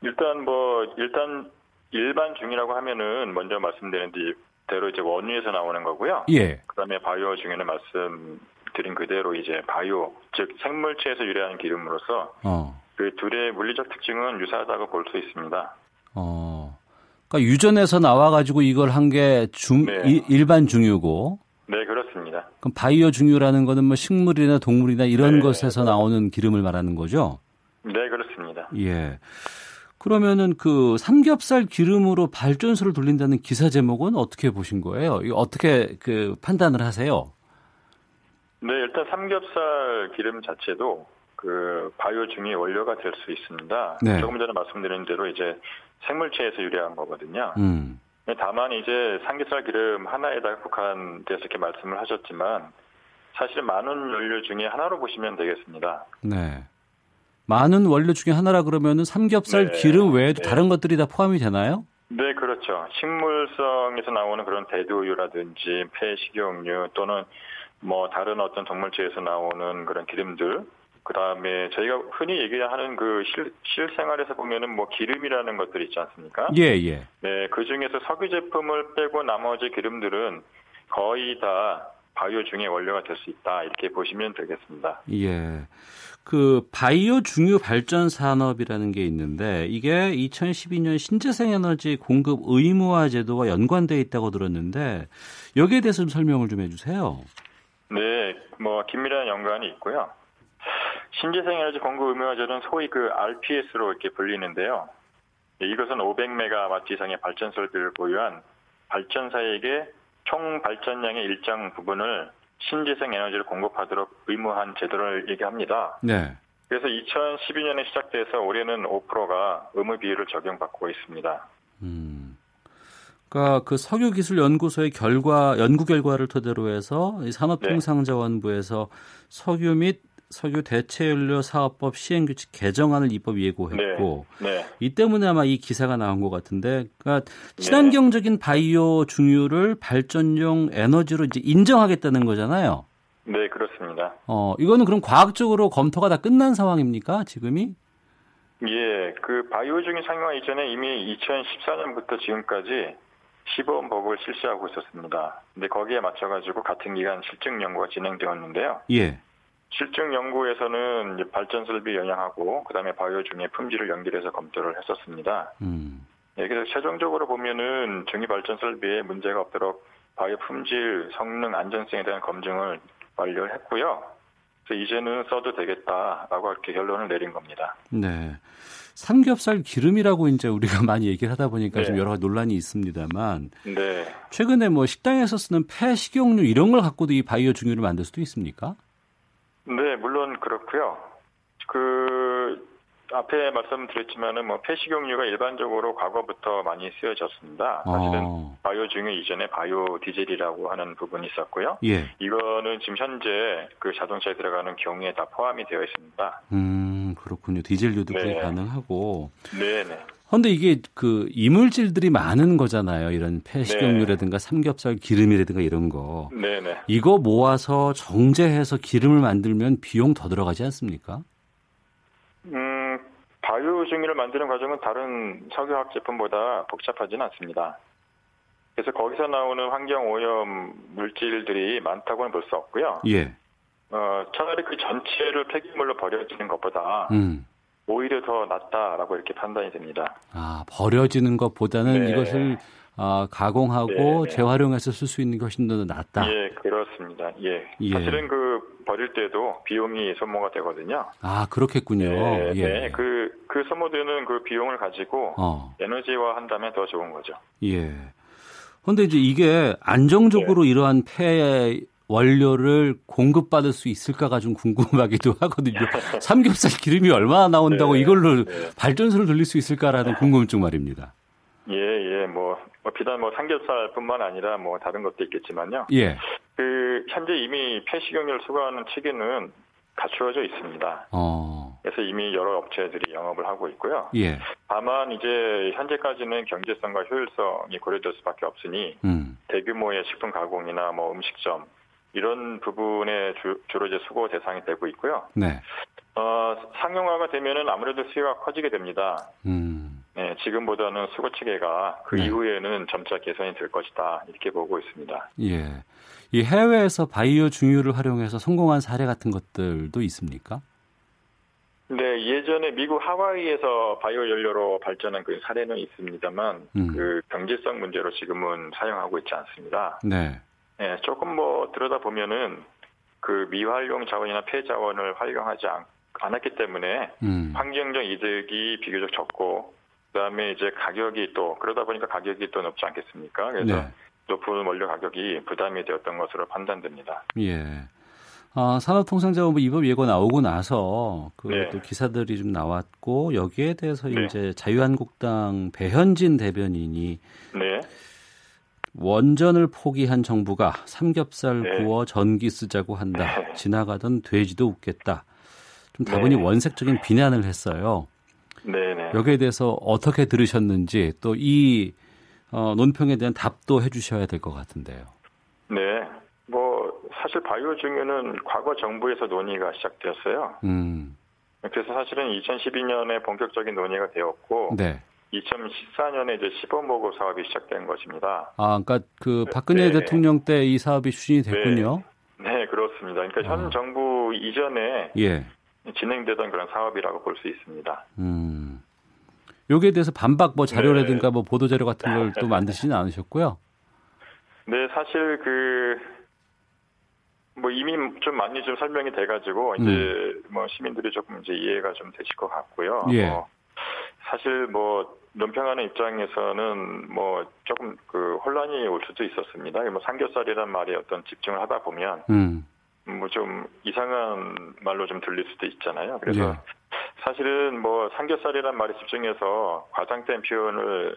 일단 뭐 일단 일반 중이라고 하면은 먼저 말씀드린 대로 이제 원유에서 나오는 거고요. 예. 그다음에 바이오 중에는 말씀드린 그대로 이제 바이오 즉 생물체에서 유래하는 기름으로서 어. 그 둘의 물리적 특징은 유사하다고 볼 수 있습니다. 어. 그러니까 유전에서 나와 가지고 이걸 한 게중 네. 일반 중유고 네, 그렇습니다. 그럼 바이오 중유라는 거는 뭐 식물이나 동물이나 이런 네. 것에서 나오는 기름을 말하는 거죠? 네, 그렇습니다. 예. 그러면은 그 삼겹살 기름으로 발전소를 돌린다는 기사 제목은 어떻게 보신 거예요? 이거 어떻게 그 판단을 하세요? 네, 일단 삼겹살 기름 자체도 그 바이오 중의 원료가 될 수 있습니다. 네. 조금 전에 말씀드린 대로 이제 생물체에서 유래한 거거든요. 음. 네, 다만 이제 삼겹살 기름 하나에다가 국한돼서 이렇게 말씀을 하셨지만 사실 많은 원료 중에 하나로 보시면 되겠습니다. 네. 많은 원료 중에 하나라 그러면은 삼겹살 네. 기름 외에도 네. 다른 것들이 다 포함이 되나요? 네, 그렇죠. 식물성에서 나오는 그런 대두유라든지 폐 식용유 또는 뭐 다른 어떤 동물체에서 나오는 그런 기름들 그 다음에 저희가 흔히 얘기하는 그 실, 실생활에서 보면은 뭐 기름이라는 것들 있지 않습니까? 예, 예. 네, 그 중에서 석유 제품을 빼고 나머지 기름들은 거의 다 바이오 중의 원료가 될 수 있다 이렇게 보시면 되겠습니다. 예. 그 바이오 중유 발전 산업이라는 게 있는데 이게 2012년 신재생 에너지 공급 의무화 제도와 연관돼 있다고 들었는데 여기에 대해서 좀 설명을 좀 해 주세요. 네, 뭐 긴밀한 연관이 있고요. 신재생 에너지 공급 의무화제는 소위 그 RPS로 이렇게 불리는데요. 네, 이것은 500메가와트 이상의 발전 설비를 보유한 발전사에게 총 발전량의 일정 부분을 신재생 에너지를 공급하도록 의무한 제도를 얘기합니다. 네. 그래서 2012년에 시작돼서 올해는 5%가 의무 비율을 적용받고 있습니다. 음. 그러니까 그 석유기술연구소의 결과 연구 결과를 토대로 해서 이 산업통상자원부에서 석유 및 석유 대체연료 사업법 시행규칙 개정안을 입법 예고했고 네. 이 때문에 아마 이 기사가 나온 것 같은데 그러니까 친환경적인 바이오 중유를 발전용 에너지로 이제 인정하겠다는 거잖아요. 네, 그렇습니다. 어 이거는 그럼 과학적으로 검토가 다 끝난 상황입니까 지금이? 예, 그 바이오 중의 상용화 이전에 이미 2014년부터 지금까지 시범 법을 실시하고 있었습니다. 근데 거기에 맞춰가지고 같은 기간 실증 연구가 진행되었는데요. 예. 실증 연구에서는 발전 설비 영향하고 그다음에 바이오 중의 품질을 연결해서 검토를 했었습니다. 음. 예, 그래서 최종적으로 보면은 중위 발전 설비에 문제가 없도록 바이오 품질, 성능, 안전성에 대한 검증을 완료를 했고요. 그래서 이제는 써도 되겠다라고 이렇게 결론을 내린 겁니다. 네. 삼겹살 기름이라고 이제 우리가 <laughs> 많이 얘기를 하다 보니까 네. 좀 여러 가지 논란이 있습니다만 네. 최근에 뭐 식당에서 쓰는 폐 식용유 이런 걸 갖고도 이 바이오 중유를 만들 수도 있습니까? 네, 물론 그렇고요. 그 앞에 말씀드렸지만은 뭐 폐식용유가 일반적으로 과거부터 많이 쓰여졌습니다. 사실은 어. 바이오 중유 이전에 바이오 디젤이라고 하는 부분이 있었고요. 예. 이거는 지금 현재 그 자동차에 들어가는 경우에 다 포함이 되어 있습니다. 음, 그렇군요. 디젤료도 그게 네. 가능하고. 네네. 근데 이게 그 이물질들이 많은 거잖아요. 이런 폐식용유라든가 삼겹살 기름이라든가 이런 거. 네네. 이거 모아서 정제해서 기름을 만들면 비용 더 들어가지 않습니까? 음, 바이오 중유를 만드는 과정은 다른 석유화학 제품보다 복잡하지는 않습니다. 그래서 거기서 나오는 환경 오염 물질들이 많다고는 볼 수 없고요. 예. 어, 차라리 그 전체를 폐기물로 버려지는 것보다 음. 오히려 더 낫다라고 이렇게 판단이 됩니다. 아, 버려지는 것보다는 네. 이것을 아, 가공하고 네, 네. 재활용해서 쓸 수 있는 게 훨씬 더 낫다. 예, 그렇습니다. 예. 예. 사실은 그 버릴 때도 비용이 소모가 되거든요. 아, 그렇겠군요. 네, 예. 네. 그, 그 소모되는 그 비용을 가지고 어. 에너지화 한다면 더 좋은 거죠. 예. 근데 이제 이게 안정적으로 네. 이러한 폐 원료를 공급받을 수 있을까가 좀 궁금하기도 하거든요. <laughs> 삼겹살 기름이 얼마나 나온다고 네, 이걸로 네. 발전소를 돌릴 수 있을까라는 궁금증 말입니다. 예, 예, 뭐, 뭐 비단 뭐 삼겹살뿐만 아니라 뭐 다른 것도 있겠지만요. 예. 그 현재 이미 폐식용유를 수거하는 체계는 갖추어져 있습니다. 어. 그래서 이미 여러 업체들이 영업을 하고 있고요. 예. 다만 이제 현재까지는 경제성과 효율성이 고려될 수밖에 없으니 음. 대규모의 식품 가공이나 뭐 음식점 이런 부분에 주, 로 이제 수거 대상이 되고 있고요. 네. 어, 상용화가 되면은 아무래도 수요가 커지게 됩니다. 음. 네, 지금보다는 수거 체계가 그 네. 이후에는 점차 개선이 될 것이다 이렇게 보고 있습니다. 예. 이 해외에서 바이오 중유를 활용해서 성공한 사례 같은 것들도 있습니까? 네, 예전에 미국 하와이에서 바이오 연료로 발전한 그 사례는 있습니다만 음. 그 경제성 문제로 지금은 사용하고 있지 않습니다. 네. 네, 조금 뭐 들여다 보면은 그 미활용 자원이나 폐자원을 활용하지 않, 않았기 때문에 음. 환경적 이득이 비교적 적고 그다음에 이제 가격이 또 그러다 보니까 가격이 또 높지 않겠습니까? 그래서 네. 높은 원료 가격이 부담이 되었던 것으로 판단됩니다. 예. 아, 산업통상자원부 입법 예고 나오고 나서 그 네. 또 기사들이 좀 나왔고 여기에 대해서 네. 이제 자유한국당 배현진 대변인이 네, 원전을 포기한 정부가 삼겹살 네. 구워 전기 쓰자고 한다. 네. 지나가던 돼지도 웃겠다. 좀 다분히 네. 원색적인 비난을 했어요. 네, 네. 여기에 대해서 어떻게 들으셨는지 또이 어, 논평에 대한 답도 해주셔야 될 것 같은데요. 네. 뭐 사실 바이오 중유는 과거 정부에서 논의가 시작되었어요. 음, 그래서 사실은 2012년에 본격적인 논의가 되었고 네. 2014년에 이제 시범 보고 사업이 시작된 것입니다. 아, 그러니까 그 박근혜 네. 대통령 때 이 사업이 추진이 됐군요. 네, 그렇습니다. 그러니까 현 아. 정부 이전에 예. 진행되던 그런 사업이라고 볼 수 있습니다. 음. 여기에 대해서 반박 뭐 자료라든가 네. 뭐 보도 자료 같은 걸 또 만드시진 않으셨고요. 네, 사실 그, 뭐 이미 좀 많이 좀 설명이 돼가지고 이제 뭐 시민들이 조금 이제 이해가 좀 되실 것 같고요. 음. 예. 뭐 사실 뭐 논평하는 입장에서는 뭐 조금 그 혼란이 올 수도 있었습니다. 뭐 삼겹살이란 말에 어떤 집중을 하다 보면 음. 뭐좀 이상한 말로 좀 들릴 수도 있잖아요. 그래서 예. 사실은 뭐 삼겹살이란 말에 집중해서 과장된 표현을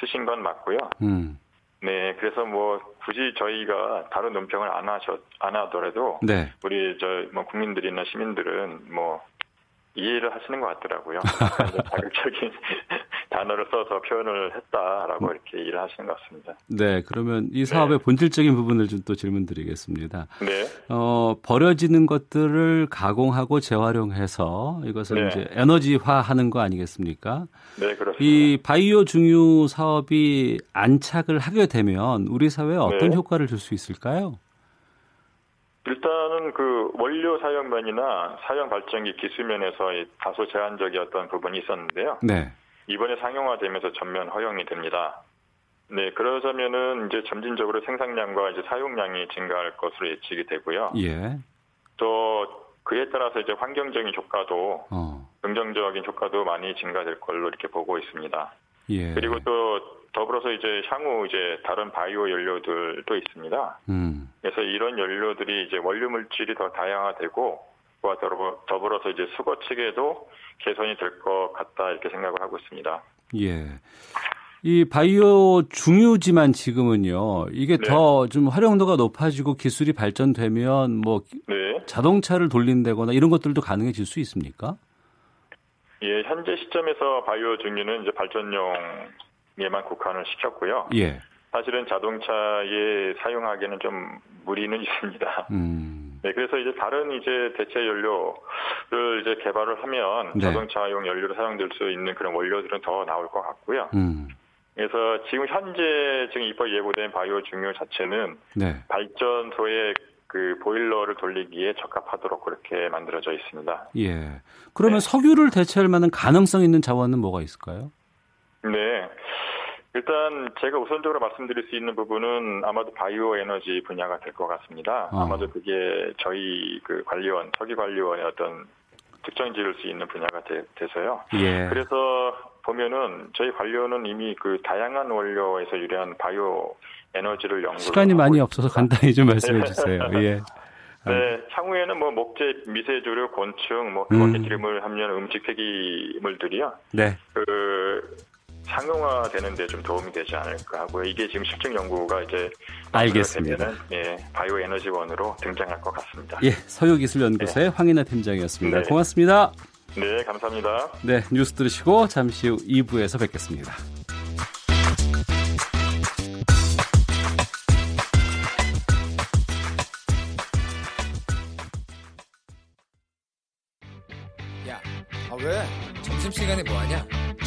쓰신 건 맞고요. 음. 네, 그래서 뭐 굳이 저희가 다른 논평을 안 하셔 안 하더라도 네. 우리 저 뭐 국민들이나 시민들은 뭐 이해를 하시는 것 같더라고요. <laughs> 자극적인 단어를 써서 표현을 했다라고 이렇게 이해를 하시는 것 같습니다. 네, 그러면 이 사업의 본질적인 부분을 좀 또 질문 드리겠습니다. 네, 어, 버려지는 것들을 가공하고 재활용해서 이것을 네. 이제 에너지화 하는 거 아니겠습니까? 네 그렇습니다. 이 바이오 중유 사업이 안착을 하게 되면 우리 사회에 어떤 네. 효과를 줄 수 있을까요? 일단은 그 원료 사용면이나 사용 발전기 기술면에서 이 다소 제한적이었던 부분이 있었는데요. 네. 이번에 상용화되면서 전면 허용이 됩니다. 네, 그러자면은 이제 점진적으로 생산량과 이제 사용량이 증가할 것으로 예측이 되고요. 예. 또 그에 따라서 이제 환경적인 효과도 어. 긍정적인 효과도 많이 증가될 걸로 이렇게 보고 있습니다. 예. 그리고 또 더불어서 이제 향후 이제 다른 바이오 연료들도 있습니다. 음. 그래서 이런 연료들이 이제 원료 물질이 더 다양화되고 더불어서 이제 수거 측에도 개선이 될 것 같다 이렇게 생각을 하고 있습니다. 예. 이 바이오 중유지만 지금은요. 이게 네. 더좀 활용도가 높아지고 기술이 발전되면 뭐 네. 자동차를 돌린다거나 이런 것들도 가능해질 수 있습니까? 예, 현재 시점에서 바이오 중유는 이제 발전용에만 국한을 시켰고요. 예. 사실은 자동차에 사용하기에는 좀 무리는 <laughs> 있습니다. 음. 네, 그래서 이제 다른 이제 대체 연료를 이제 개발을 하면 네. 자동차용 연료로 사용될 수 있는 그런 원료들은 더 나올 것 같고요. 음. 그래서 지금 현재 지금 입법 예고된 바이오 중요 자체는 네. 발전소에 그 보일러를 돌리기에 적합하도록 그렇게 만들어져 있습니다. 예. 그러면 네. 석유를 대체할 만한 가능성 있는 자원은 뭐가 있을까요? 네. 일단 제가 우선적으로 말씀드릴 수 있는 부분은 아마도 바이오 에너지 분야가 될 것 같습니다. 어. 아마도 그게 저희 그 관리원, 석유 관리원의 어떤 특정 지을 수 있는 분야가 되, 돼서요. 예. 그래서 보면은 저희 관료는 이미 그 다양한 원료에서 유래한 바이오 에너지를 연구 시간이 많이 없어서 간단히 좀 말씀해 <laughs> 주세요. 예. 네, 향후에는 뭐 목재, 미세조류, 곤충, 뭐 음. 기름을 함유한 음식 폐기물들이요. 네. 그 상용화되는 데 좀 도움이 되지 않을까 하고요. 이게 지금 실증 연구가 이제 알겠습니다. 예, 바이오 에너지원으로 등장할 것 같습니다. 예, 서유기술연구소의 네. 황인하 팀장이었습니다. 네. 고맙습니다. 네, 감사합니다. 네, 뉴스 들으시고 잠시 후 2부에서 뵙겠습니다. 야, 아 왜? 점심시간에 뭐하냐?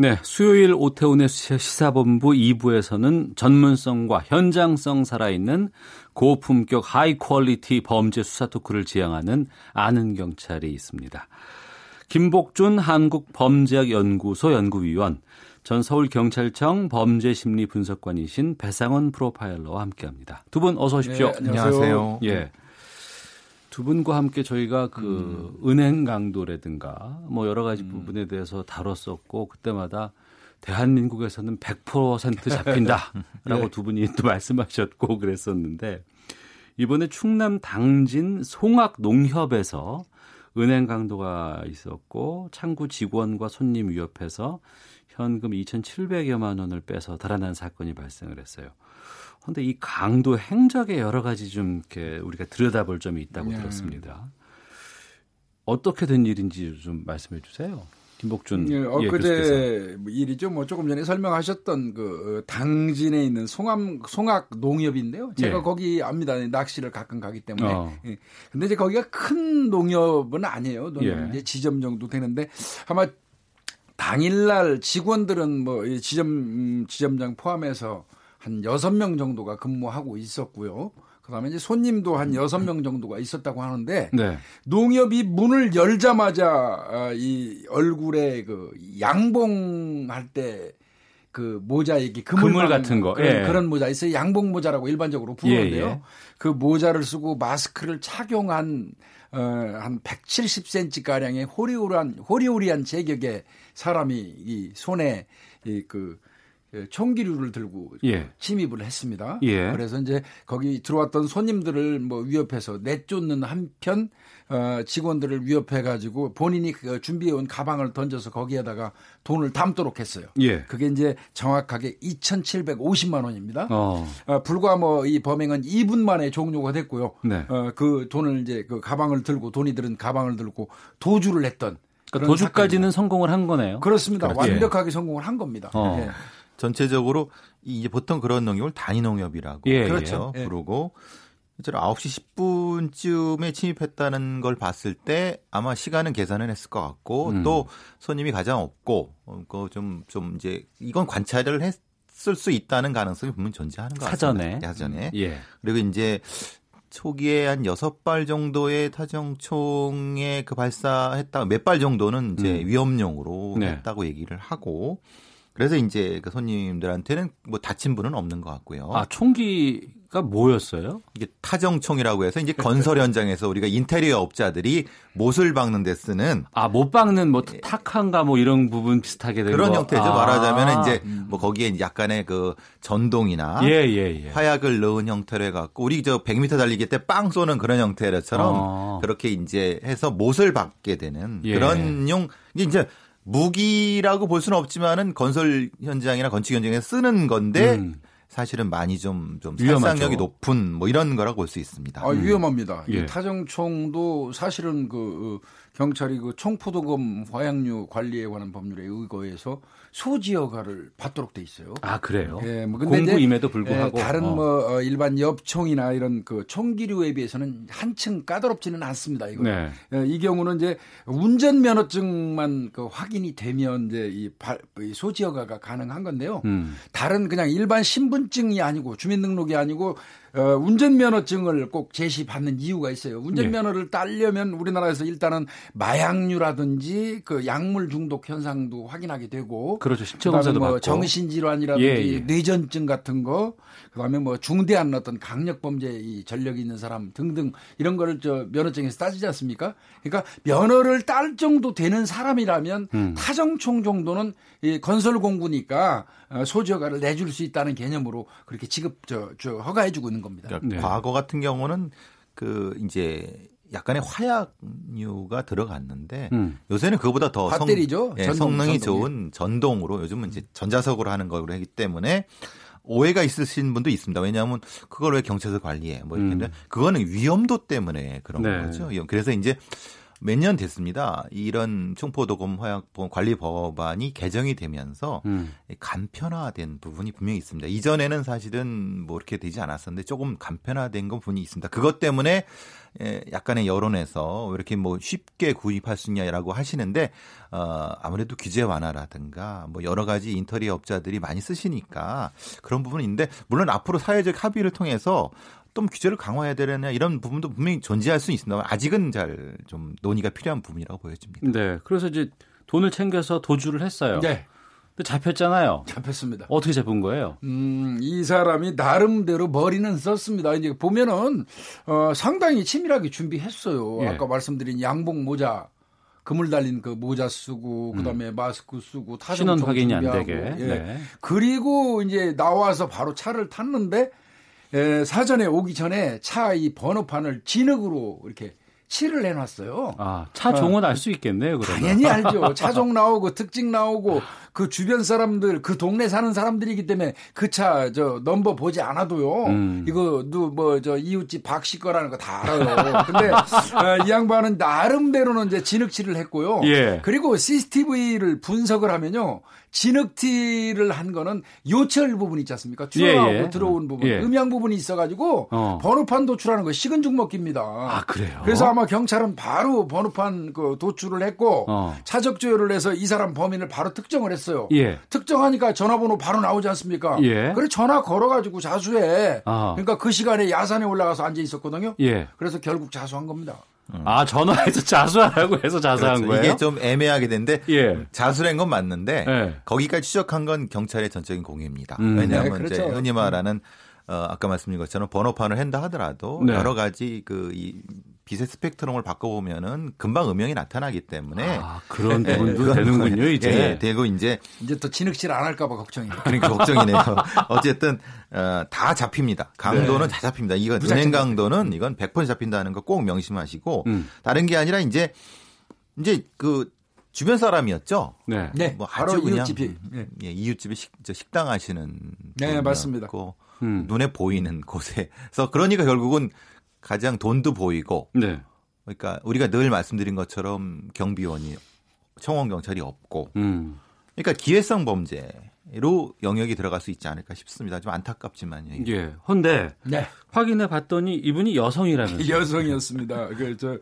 네, 수요일 오태훈의 시사본부 2부에서는 전문성과 현장성 살아있는 고품격 high quality 범죄 수사 토크를 지향하는 아는 경찰이 있습니다. 김복준 한국범죄학연구소 연구위원, 전 서울경찰청 범죄심리분석관이신 배상원 프로파일러와 함께합니다. 두 분 어서 오십시오. 네, 안녕하세요. 예. 두 분과 함께 저희가 그 음. 은행 강도라든가 뭐 여러 가지 음. 부분에 대해서 다뤘었고 그때마다 대한민국에서는 100% 잡힌다라고 네. <laughs> 두 분이 또 말씀하셨고 그랬었는데 이번에 충남 당진 송악 농협에서 은행 강도가 있었고 창구 직원과 손님 위협해서 현금 2,700여만 원을 빼서 달아난 사건이 발생을 했어요. 그런데 이 강도 행적에 여러 가지 좀 이렇게 우리가 들여다볼 점이 있다고 네. 들었습니다. 어떻게 된 일인지 좀 말씀해 주세요. 김복준 예, 엊그제 뭐 일이죠. 뭐 조금 전에 설명하셨던 그 어, 당진에 있는 송암 송악 농협인데요. 제가 예. 거기 압니다. 낚시를 가끔 가기 때문에. 어. 예. 근데 이제 거기가 큰 농협은 아니에요. 농협 예. 이제 지점 정도 되는데 아마 당일날 직원들은 뭐 지점 음, 지점장 포함해서 한 여섯 명 정도가 근무하고 있었고요. 그다음에 이제 손님도 한 여섯 명 정도가 있었다고 하는데 네. 농협이 문을 열자마자 아, 이 얼굴에 그 양봉할 때 그 모자 이게 그물, 그물 같은 거 그런, 예. 그런, 모자 있어요. 양봉 모자라고 일반적으로 부르는데요. 예, 예. 그 모자를 쓰고 마스크를 착용한 어, 한 170cm 가량의 호리호리한 호리호리한 제격의 사람이 이 손에 이그 예, 총기류를 들고 예. 침입을 했습니다. 예. 그래서 이제 거기 들어왔던 손님들을 뭐 위협해서 내쫓는 한편 어, 직원들을 위협해 가지고 본인이 그 준비해 온 가방을 던져서 거기에다가 돈을 담도록 했어요. 예. 그게 이제 정확하게 2,750만 원입니다. 어. 어, 불과 뭐 이 범행은 2분 만에 종료가 됐고요. 네. 어, 그 돈을 이제 그 가방을 들고 돈이 들은 가방을 들고 도주를 했던 그러니까 도주까지는 사건입니다. 성공을 한 거네요. 그렇습니다. 그렇지. 완벽하게 성공을 한 겁니다. 어. 네. 전체적으로 이제 보통 그런 농협을 단위 농협이라고 예, 그렇죠. 예. 부르고 이제 9시 10분쯤에 침입했다는 걸 봤을 때 아마 시간은 계산을 했을 것 같고 음. 또 손님이 가장 없고 그좀 좀 이제 이건 관찰을 했을 수 있다는 가능성이 분명 존재하는 것 같습니다. 사전에. 사전에. 예. 그리고 이제 초기에 한 여섯 발 정도의 타정총에 그 발사했다 몇 발 정도는 이제 음. 위험용으로 네. 했다고 얘기를 하고 그래서 이제 그 손님들한테는 뭐 다친 분은 없는 것 같고요. 아 총기 가 뭐였어요? 이게 타정총이라고 해서 이제 건설 <laughs> 현장에서 우리가 인테리어 업자들이 못을 박는 데 쓰는 아못 박는 뭐 탁한가 뭐 이런 부분 비슷하게 된 그런 거. 형태죠. 아. 말하자면 이제 뭐 거기에 약간의 그 전동이나 예, 예, 예. 화약을 넣은 형태로 해갖고 우리 저 100m 달리기 때 빵 쏘는 그런 형태처럼 어. 그렇게 이제 해서 못을 박게 되는 예. 그런 용 이제 무기라고 볼 수는 없지만은 건설 현장이나 건축 현장에 쓰는 건데. 음. 사실은 많이 좀, 좀 살상력이 높은 뭐 이런 거라고 볼 수 있습니다. 아, 위험합니다. 음. 예. 타정총도 사실은 그 경찰이 그 총포도금 화약류 관리에 관한 법률에 의거해서 소지 여가를 받도록 돼 있어요. 아 그래요? 예, 뭐 근데 공부임에도 불구하고 예, 다른 어. 뭐 어, 일반 엽총이나 이런 그 총기류에 비해서는 한층 까다롭지는 않습니다. 이거 네. 예, 이 경우는 이제 운전 면허증만 그 확인이 되면 이제 이, 발, 이 소지 여가가 가능한 건데요. 음. 다른 그냥 일반 신분증이 아니고 주민등록이 아니고 어, 운전면허증을 꼭 제시받는 이유가 있어요. 운전면허를 네. 따려면 우리나라에서 일단은 마약류라든지 그 약물 중독 현상도 확인하게 되고 그렇죠. 신청검사도 뭐 정신 질환이라든지 예, 예. 뇌전증 같은 거 그다음에 뭐 중대한 어떤 강력 범죄 이 전력이 있는 사람 등등 이런 거를 저 면허증에서 따지지 않습니까? 그러니까 면허를 딸 정도 되는 사람이라면 음. 타정총 정도는 이 건설 공구니까 어, 소지 허가를 내줄 수 있다는 개념으로 그렇게 지급 저, 저 허가해 주고 있는 겁니다. 그러니까 네. 과거 같은 경우는 그 이제 약간의 화약류가 들어갔는데 음. 요새는 그거보다 더 성, 예, 전동, 성능이 전동이. 좋은 전동으로 요즘은 이제 전자석으로 하는 거로 하기 때문에 오해가 있으신 분도 있습니다. 왜냐하면 그걸 왜 경찰서 관리해? 뭐 이렇게 음. 그거는 위험도 때문에 그런 네. 거죠. 그래서 이제 몇 년 됐습니다. 이런 총포도금 화약보험 관리 법안이 개정이 되면서 음. 간편화된 부분이 분명히 있습니다. 이전에는 사실은 뭐 이렇게 되지 않았었는데 조금 간편화된 건 분이 있습니다. 그것 때문에 약간의 여론에서 왜 이렇게 뭐 쉽게 구입할 수 있냐라고 하시는데 어 아무래도 규제 완화라든가 뭐 여러 가지 인터리어 업자들이 많이 쓰시니까 그런 부분이 있는데 물론 앞으로 사회적 합의를 통해서 좀 규제를 강화해야 되느냐 이런 부분도 분명히 존재할 수 있습니다. 아직은 잘 좀 논의가 필요한 부분이라고 보여집니다. 네. 그래서 이제 돈을 챙겨서 도주를 했어요. 네. 근데 잡혔잖아요. 잡혔습니다. 어떻게 잡은 거예요? 음, 이 사람이 나름대로 머리는 썼습니다. 이제 보면은 어, 상당히 치밀하게 준비했어요. 예. 아까 말씀드린 양복 모자 그물 달린 그 모자 쓰고 그다음에 음. 마스크 쓰고 타전 확인이 안 되게. 예. 네. 그리고 이제 나와서 바로 차를 탔는데 에, 사전에 오기 전에 차 이 번호판을 진흙으로 이렇게 칠을 해놨어요. 아, 차 종은 어, 알수 있겠네요, 그러면. 당연히 알죠. 차종 <laughs> 나오고 특징 나오고 그 주변 사람들, 그 동네 사는 사람들이기 때문에 그 차 저 넘버 보지 않아도요. 음. 이거 누뭐 저 이웃집 박씨 거라는 거 다 알아요. 근데 어, <laughs> 이 양반은 나름대로는 이제 진흙칠을 했고요. 예. 그리고 CCTV를 분석을 하면요. 진흙티를 한 거는 요철 부분 있지 않습니까? 튀어나오고 예, 예. 들어온 부분, 예. 음양 부분이 있어가지고 어. 번호판 도출하는 거 식은 죽 먹기입니다. 아 그래요? 그래서 아마 경찰은 바로 번호판 그 도출을 했고 어. 차적 조회를 해서 이 사람 범인을 바로 특정을 했어 요. 예. 특정하니까 전화번호 바로 나오지 않습니까? 예. 그래 전화 걸어가지고 자수해. 아. 그러니까 그 시간에 야산에 올라가서 앉아 있었거든요. 예. 그래서 결국 자수한 겁니다. 음. 아 전화해서 자수하라고 해서 자수한 그렇죠. 거예요? 이게 좀 애매하게 된데 예. 자수한 건 맞는데 예. 거기까지 추적한 건 경찰의 전적인 공유입니다. 음. 왜냐하면 네, 그렇죠. 이제 흔히 말하는 어, 아까 말씀드린 것처럼 번호판을 한다 하더라도 네. 여러 가지 그 이 빛의 스펙트럼을 바꿔보면은 금방 음영이 나타나기 때문에 아, 그런 네, 부분도 되는군요 이제 예, 되고 이제 이제 또 진흙질 안 할까봐 걱정이네요. <laughs> 그러니까 걱정이네요. <laughs> 어쨌든 어, 다 잡힙니다. 강도는 네. 다 잡힙니다. 이건 은행 강도는 이건 100% 잡힌다는 거 꼭 명심하시고 음. 다른 게 아니라 이제 이제 그 주변 사람이었죠. 네. 네. 뭐 그냥 이웃집이 예, 예 이웃집에 식, 식당 하시는 네 맞습니다. 음. 눈에 보이는 곳에서 그러니까 결국은 가장 돈도 보이고 네. 그러니까 우리가 늘 말씀드린 것처럼 경비원이 청원 경찰이 없고 음. 그러니까 기회성 범죄 로 영역이 들어갈 수 있지 않을까 싶습니다. 좀 안타깝지만요. 예. 헌데 네. 확인해 봤더니 이분이 여성이라면서 <laughs> 여성이었습니다. 그저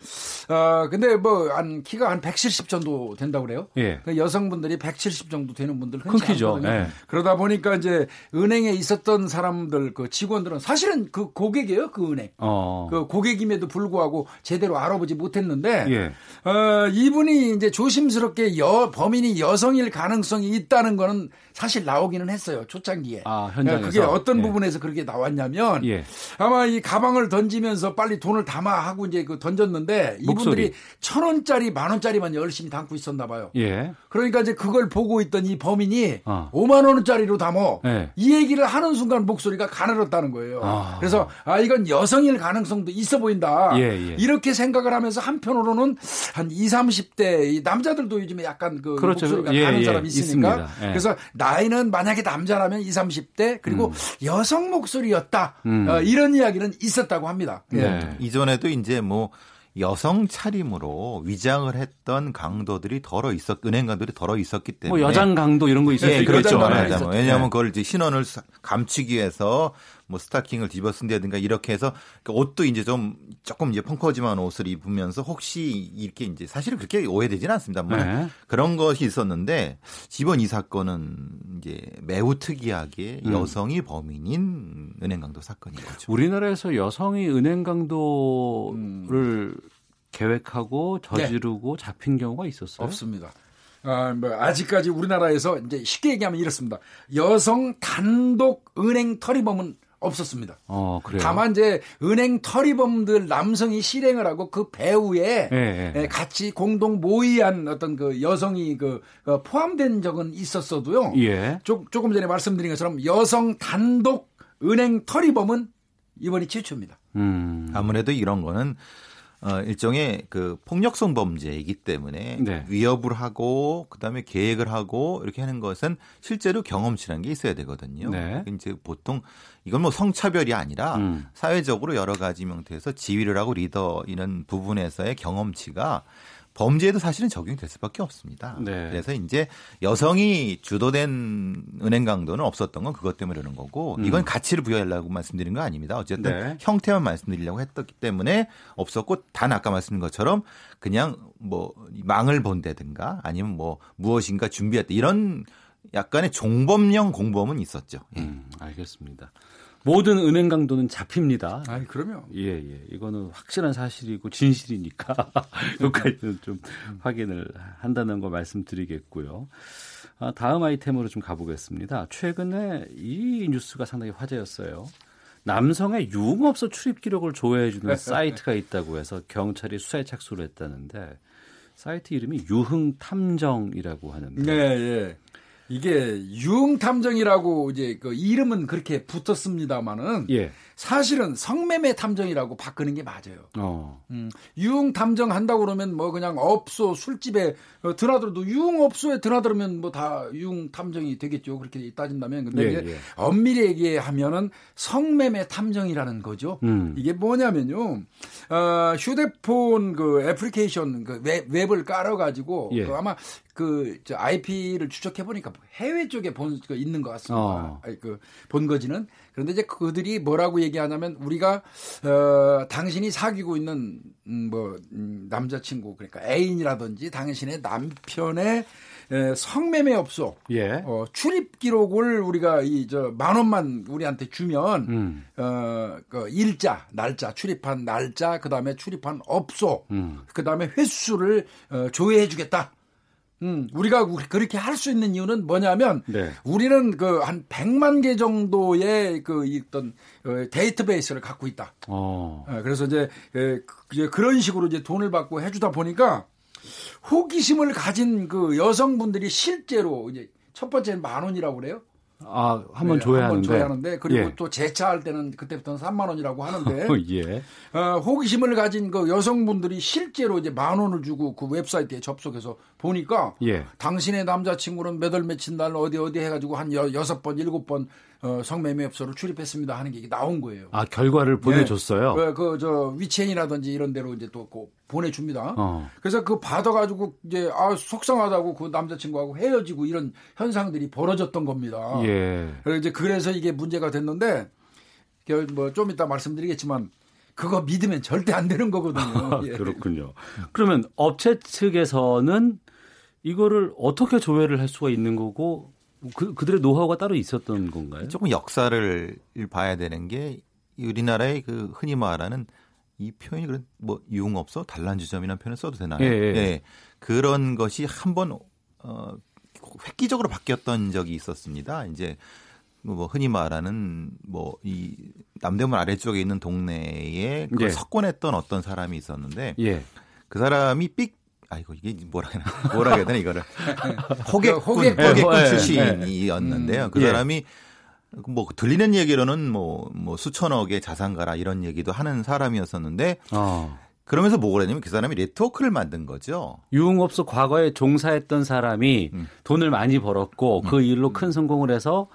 아 근데 뭐 한 키가 한 170 정도 된다고 그래요. 예. 그 여성분들이 170 정도 되는 분들 흔치 큰 키죠. 않거든요. 예. 그러다 보니까 이제 은행에 있었던 사람들 그 직원들은 사실은 그 고객이에요. 그 은행. 어. 그 고객임에도 불구하고 제대로 알아보지 못했는데 예. 어, 이분이 이제 조심스럽게 여, 범인이 여성일 가능성이 있다는 거는 사실 나오기는 했어요. 초창기에. 아, 현장에서. 그게 어떤 예. 부분에서 그렇게 나왔냐면 예. 아마 이 가방을 던지면서 빨리 돈을 담아 하고 이제 그 던졌는데 목소리. 이분들이 천 원짜리 만 원짜리만 열심히 담고 있었나 봐요. 예. 그러니까 이제 그걸 보고 있던 이 범인이 어. 5만 원짜리로 담어 예. 이 얘기를 하는 순간 목소리가 가늘었다는 거예요. 아. 그래서 아 이건 여성일 가능성도 있어 보인다. 예, 예. 이렇게 생각을 하면서 한편으로는 한 20, 30대 이 남자들도 요즘에 약간 그 그렇죠. 목소리가 예, 가는 예, 사람이 있으니까. 그래서 나 이는 만약에 남자라면 20, 30대 그리고 여성 목소리였다. 음. 어, 이런 이야기는 있었다고 합니다. 예. 네. 이전에도 이제 뭐 여성 차림으로 위장을 했던 강도들이 덜어 있었 은행 강도들이 덜어 있었기 때문에 뭐 여장 강도 이런 거 있을 예, 수 그렇죠. 말하자면 네. 왜냐하면 그걸 이제 신원을 사- 감추기 위해서 뭐 스타킹을 뒤집어 쓴다든가 이렇게 해서 그 옷도 이제 좀 조금 이제 펑퍼짐한 옷을 입으면서 혹시 이렇게 이제 사실은 그렇게 오해되지는 않습니다만 네. 그런 것이 있었는데 이번 이 사건은 이제 매우 특이하게 음. 여성이 범인인 은행 강도 사건인 거죠. 우리나라에서 여성이 은행 강도를 음. 계획하고 저지르고 잡힌 경우가 있었어요. 네. 없습니다. 아, 뭐 아직까지 우리나라에서 이제 쉽게 얘기하면 이렇습니다. 여성 단독 은행 터리범은 없었습니다. 어, 그래요. 다만 이제 은행 터리범들 남성이 실행을 하고 그 배후에 예, 예. 예, 같이 공동 모의한 어떤 그 여성이 그 어, 포함된 적은 있었어도요. 예. 조, 조금 전에 말씀드린 것처럼 여성 단독 은행 터리범은 이번이 최초입니다. 음. 아무래도 이런 거는 어, 일종의 그 폭력성 범죄이기 때문에 네. 위협을 하고 그다음에 계획을 하고 이렇게 하는 것은 실제로 경험치라는 게 있어야 되거든요. 네. 이제 보통 이건 뭐 성차별이 아니라 음. 사회적으로 여러 가지 명태에서 지휘를 하고 리더 이런 부분에서의 경험치가 범죄에도 사실은 적용이 될 수밖에 없습니다. 네. 그래서 이제 여성이 주도된 은행 강도는 없었던 건 그것 때문에 그러는 거고 이건 가치를 부여하려고 말씀드린 거 아닙니다. 어쨌든 음. 네. 형태만 말씀드리려고 했기 때문에 없었고 단 아까 말씀드린 것처럼 그냥 뭐 망을 본다든가 아니면 뭐 무엇인가 준비했다 이런 약간의 종범형 공범은 있었죠. 예. 음, 알겠습니다. 모든 은행 강도는 잡힙니다. 아니 그러면 예, 예. 이거는 확실한 사실이고 진실이니까 <laughs> 여기까지는 좀 확인을 한다는 거 말씀드리겠고요. 아, 다음 아이템으로 좀 가보겠습니다. 최근에 이 뉴스가 상당히 화제였어요. 남성의 유흥업소 출입 기록을 조회해주는 <laughs> 사이트가 있다고 해서 경찰이 수사에 착수를 했다는데 사이트 이름이 유흥탐정이라고 하는데 네, 예. 이게 유흥탐정이라고 이제 그 이름은 그렇게 붙었습니다마는 예. 사실은 성매매 탐정이라고 바꾸는 게 맞아요. 어. 음, 유흥 탐정 한다고 그러면 뭐 그냥 업소 술집에 어, 드나들어도 유흥 업소에 드나들으면 뭐 다 유흥 탐정이 되겠죠. 그렇게 따진다면 근데 예, 이제 예. 엄밀히 얘기하면은 성매매 탐정이라는 거죠. 음. 이게 뭐냐면요. 어, 휴대폰 그 애플리케이션 그 앱, 앱을 깔아 가지고 예. 그 아마 그저 IP를 추적해 보니까 해외 쪽에 본그 있는 것 같습니다. 어. 아니, 그 본거지는 그런데 이제 그들이 뭐라고 얘기하냐면 우리가 어 당신이 사귀고 있는 음, 뭐 음, 남자친구 그러니까 애인이라든지 당신의 남편의 에, 성매매 업소 예. 어, 출입 기록을 우리가 이 저 만 원만 우리한테 주면 음. 어, 그 일자, 날짜, 출입한 날짜, 그 다음에 출입한 업소, 음. 그 다음에 횟수를 어, 조회해 주겠다. 음, 우리가 우리 그렇게 할 수 있는 이유는 뭐냐면 네. 우리는 그 한 100만 개 정도의 그 어떤 어, 데이터베이스를 갖고 있다. 어. 어, 그래서 이제, 에, 그- 이제 그런 식으로 이제 돈을 받고 해주다 보니까 호기심을 가진 그 여성분들이 실제로 이제 첫 번째는 만 원이라고 그래요. 아, 한번 네, 조회하는데. 한번 조회하는데 그리고 예. 또 재차할 때는 그때부터는 3만 원이라고 하는데 <laughs> 예. 어, 호기심을 가진 그 여성분들이 실제로 이제 만 원을 주고 그 웹사이트에 접속해서 보니까 예. 당신의 남자친구는 몇월 며칠 날 어디 어디 해 가지고 한 여, 여섯 번 일곱 번 어, 성매매업소를 출입했습니다 하는 게 나온 거예요. 아 결과를 보내줬어요. 네. 그저 위첸이라든지 이런 데로 이제 또 보내줍니다. 어. 그래서 그 받아가지고 이제 아 속상하다고 그 남자친구하고 헤어지고 이런 현상들이 벌어졌던 겁니다. 예. 그래서 이제 그래서 이게 문제가 됐는데 뭐 좀 이따 말씀드리겠지만 그거 믿으면 절대 안 되는 거거든요. <laughs> 예. 그렇군요. 그러면 업체 측에서는 이거를 어떻게 조회를 할 수가 있는 거고 그, 그들의 노하우가 따로 있었던 건가요? 조금 역사를 봐야 되는 게 우리나라의 그 흔히 말하는 이 표현이 그런 뭐 유흥업소 단란주점이라는 표현을 써도 되나요? 예, 예. 예. 그런 것이 한번 어 획기적으로 바뀌었던 적이 있었습니다. 이제 뭐 흔히 말하는 뭐 이 남대문 아래쪽에 있는 동네에 그 예. 석권했던 어떤 사람이 있었는데 예. 그 사람이 삑 아이고 이게 뭐라 해야 되나 뭐라 해야 되나 이거를 호객꾼 호객, 호객꾼 예, 출신이었는데요. 음, 그 사람이 뭐 들리는 얘기로는 뭐, 뭐 수천억의 자산가라 이런 얘기도 하는 사람이었었는데 어. 그러면서 뭐가 그랬냐면 그 사람이 네트워크를 만든 거죠. 유흥업소 과거에 종사했던 사람이 음. 돈을 많이 벌었고 그 음. 그 일로 큰 성공을 해서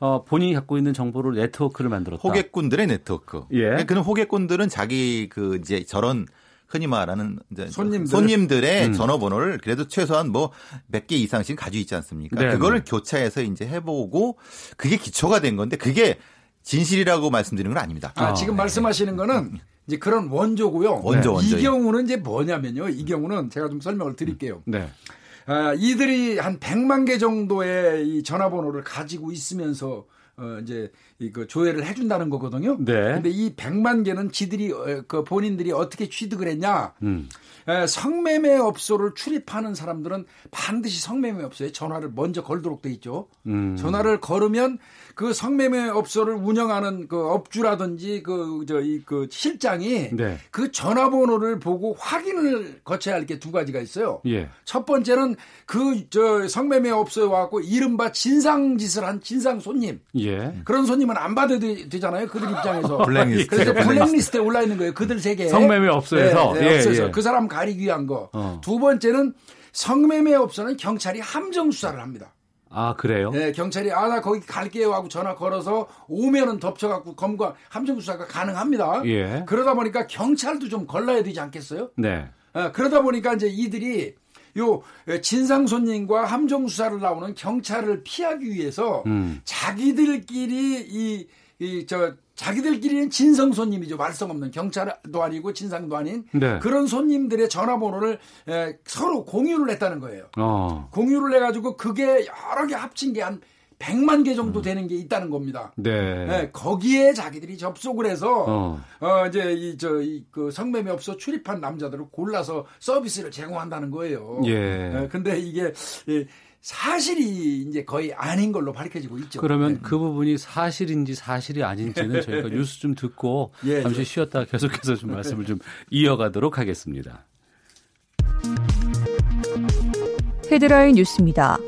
어, 본인이 갖고 있는 정보를 네트워크를 만들었다. 호객꾼들의 네트워크. 예. 그는 호객꾼들은 자기 그 이제 저런 흔히 말하는 이제 손님들. 손님들의 음. 전화번호를 그래도 최소한 뭐 몇 개 이상씩 가지고 있지 않습니까? 네, 그거를 네. 교차해서 이제 해보고 그게 기초가 된 건데 그게 진실이라고 말씀드리는 건 아닙니다. 아, 지금 네. 말씀하시는 거는 이제 그런 원조고요. 원조, 원조. 이 경우는 이제 뭐냐면요. 이 경우는 제가 좀 설명을 드릴게요. 네. 아, 이들이 한 100만 개 정도의 이 전화번호를 가지고 있으면서 어 이제 이그 조회를 해준다는 거거든요. 네. 근데 이 100만 개는 지들이 어, 그 본인들이 어떻게 취득을 했냐? 음. 에, 성매매 업소를 출입하는 사람들은 반드시 성매매 업소에 전화를 먼저 걸도록 돼 있죠. 음. 전화를 걸으면 그 성매매 업소를 운영하는 그 업주라든지 그 저이 그 실장이 네. 그 전화번호를 보고 확인을 거쳐야 할 게 두 가지가 있어요. 예. 첫 번째는 그 저 성매매 업소에 와갖고 이른바 진상 짓을 한 진상 손님 예. 그런 손님은 안 받아도 되잖아요. 그들 입장에서 블랙리스트 그래서 블랙리스트에 올라 있는 거예요. 그들 세 개. 성매매 업소에서 네, 네, 예, 업소에서 예. 그 사람 가리기 위한 거. 어. 두 번째는 성매매 업소는 경찰이 함정 수사를 합니다. 아 그래요? 네, 경찰이 아 나 거기 갈게요 하고 전화 걸어서 오면은 덮쳐갖고 검거 함정 수 사가 가능합니다. 예. 그러다 보니까 경찰도 좀 걸러야 되지 않겠어요? 네. 네 그러다 보니까 이제 이들이 요 진상 손님과 함정 수사를 나오는 경찰을 피하기 위해서 음. 자기들끼리 이 이 저 자기들끼리는 진성 손님이죠. 말썽 없는 경찰도 아니고 진상도 아닌 네. 그런 손님들의 전화번호를 에, 서로 공유를 했다는 거예요. 어. 공유를 해가지고 그게 여러 개 합친 게 한 100만 개 정도 음. 되는 게 있다는 겁니다. 네. 네 거기에 자기들이 접속을 해서 어, 어 이제 이저이그 성매매업소 출입한 남자들을 골라서 서비스를 제공한다는 거예요. 예. 네, 근데 이게 예, 사실이 이제 거의 아닌 걸로 밝혀지고 있죠. 그러면 네. 그 부분이 사실인지 사실이 아닌지는 저희가 <laughs> 뉴스 좀 듣고 예, 잠시 예. 쉬었다가 계속해서 좀 말씀을 좀 이어가도록 하겠습니다. 헤드라인 뉴스입니다.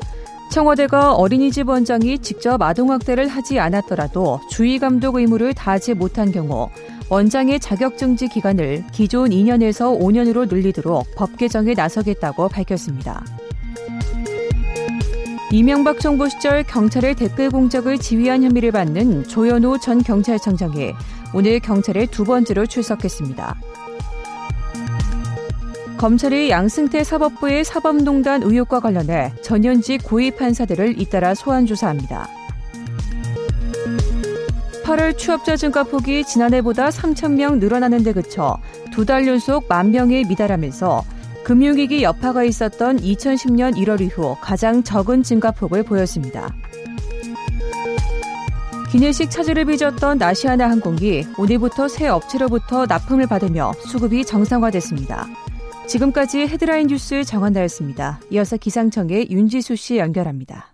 청와대가 어린이집 원장이 직접 아동학대를 하지 않았더라도 주의 감독 의무를 다하지 못한 경우 원장의 자격증지 기간을 기존 2년에서 5년으로 늘리도록 법 개정에 나서겠다고 밝혔습니다. 이명박 정부 시절 경찰의 댓글 공작을 지휘한 혐의를 받는 조현호 전 경찰청장이 오늘 경찰에 두 번째로 출석했습니다. 검찰이 양승태 사법부의 사법농단 의혹과 관련해 전현직 고위 판사들을 잇따라 소환 조사합니다. 8월 취업자 증가 폭이 지난해보다 3천명 늘어나는 데 그쳐 두 달 연속 만 명에 미달하면서 금융위기 여파가 있었던 2010년 1월 이후 가장 적은 증가폭을 보였습니다. 기내식 차질을 빚었던 아시아나 항공기 오늘부터 새 업체로부터 납품을 받으며 수급이 정상화됐습니다. 지금까지 헤드라인 뉴스 정한다였습니다. 이어서 기상청의 윤지수 씨 연결합니다.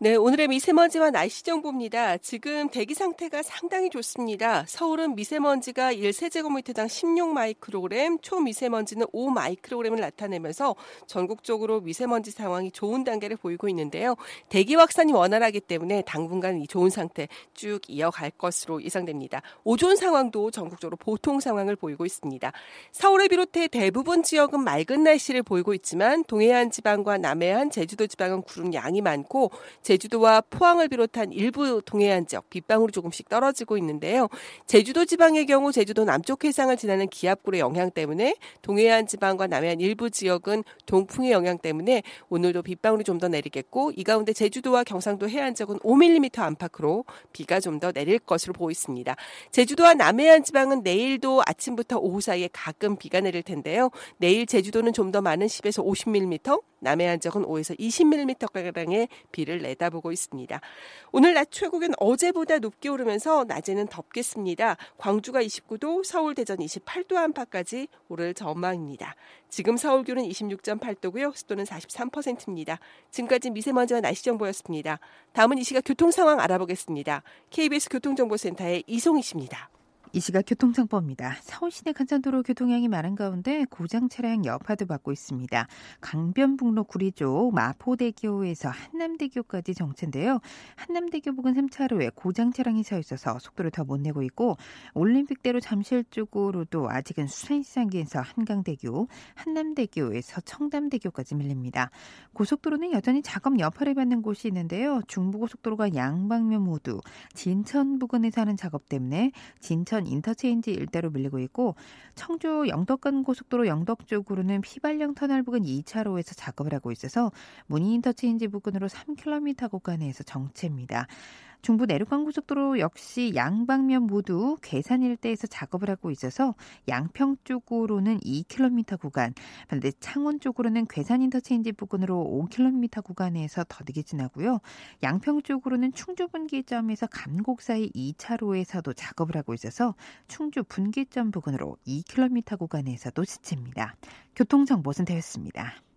네, 오늘의 미세먼지와 날씨 정보입니다. 지금 대기 상태가 상당히 좋습니다. 서울은 미세먼지가 1세제곱미터당 16마이크로그램, 초미세먼지는 5마이크로그램을 나타내면서 전국적으로 미세먼지 상황이 좋은 단계를 보이고 있는데요. 대기 확산이 원활하기 때문에 당분간 이 좋은 상태 쭉 이어갈 것으로 예상됩니다. 오존 상황도 전국적으로 보통 상황을 보이고 있습니다. 서울을 비롯해 대부분 지역은 맑은 날씨를 보이고 있지만 동해안 지방과 남해안, 제주도 지방은 구름 양이 많고 제주도와 포항을 비롯한 일부 동해안 지역 빗방울이 조금씩 떨어지고 있는데요. 제주도 지방의 경우 제주도 남쪽 해상을 지나는 기압골의 영향 때문에 동해안 지방과 남해안 일부 지역은 동풍의 영향 때문에 오늘도 빗방울이 좀 더 내리겠고 이 가운데 제주도와 경상도 해안 지역은 5mm 안팎으로 비가 좀 더 내릴 것으로 보입니다. 제주도와 남해안 지방은 내일도 아침부터 오후 사이에 가끔 비가 내릴 텐데요. 내일 제주도는 좀 더 많은 10에서 50mm, 남해안 지역은 5에서 20mm가량의 비를 내다보고 있습니다. 오늘 낮 최고기는 어제보다 높게 오르면서 낮에는 덥겠습니다. 광주가 29도, 서울, 대전 28도 안팎까지 오를 전망입니다. 지금 서울 기온은 26.8도고요. 습도는 43%입니다. 지금까지 미세먼지와 날씨 정보였습니다. 다음은 이 시각 교통 상황 알아보겠습니다. KBS 교통정보센터의 이송희 씨입니다. 이 시각 교통정보입니다. 서울시내 간선도로 교통량이 많은 가운데 고장 차량 여파도 받고 있습니다. 강변북로 구리 쪽 마포대교에서 한남대교까지 정체인데요. 한남대교 부근 3차로에 고장 차량이 서 있어서 속도를 더 못 내고 있고 올림픽대로 잠실 쪽으로도 아직은 수산시장기에서 한강대교, 한남대교에서 청담대교까지 밀립니다. 고속도로는 여전히 작업 여파를 받는 곳이 있는데요. 중부고속도로가 양방면 모두 진천 부근에서 하는 작업 때문에 진천 인터체인지 일대로 밀리고 있고 청주 영덕간 고속도로 영덕 쪽으로는 피발령 터널 부근 2차로에서 작업을 하고 있어서 문희 인터체인지 부근으로 3km 구간에서 정체입니다. 중부 내륙간 고속도로 역시 양방면 모두 괴산 일대에서 작업을 하고 있어서 양평 쪽으로는 2km 구간, 반대 창원 쪽으로는 괴산 인터체인지 부근으로 5km 구간에서 더디게 지나고요. 양평 쪽으로는 충주 분기점에서 감곡 사이 2차로에서도 작업을 하고 있어서 충주 분기점 부근으로 2km 구간에서도 지칩니다. 교통정보 센터였습니다.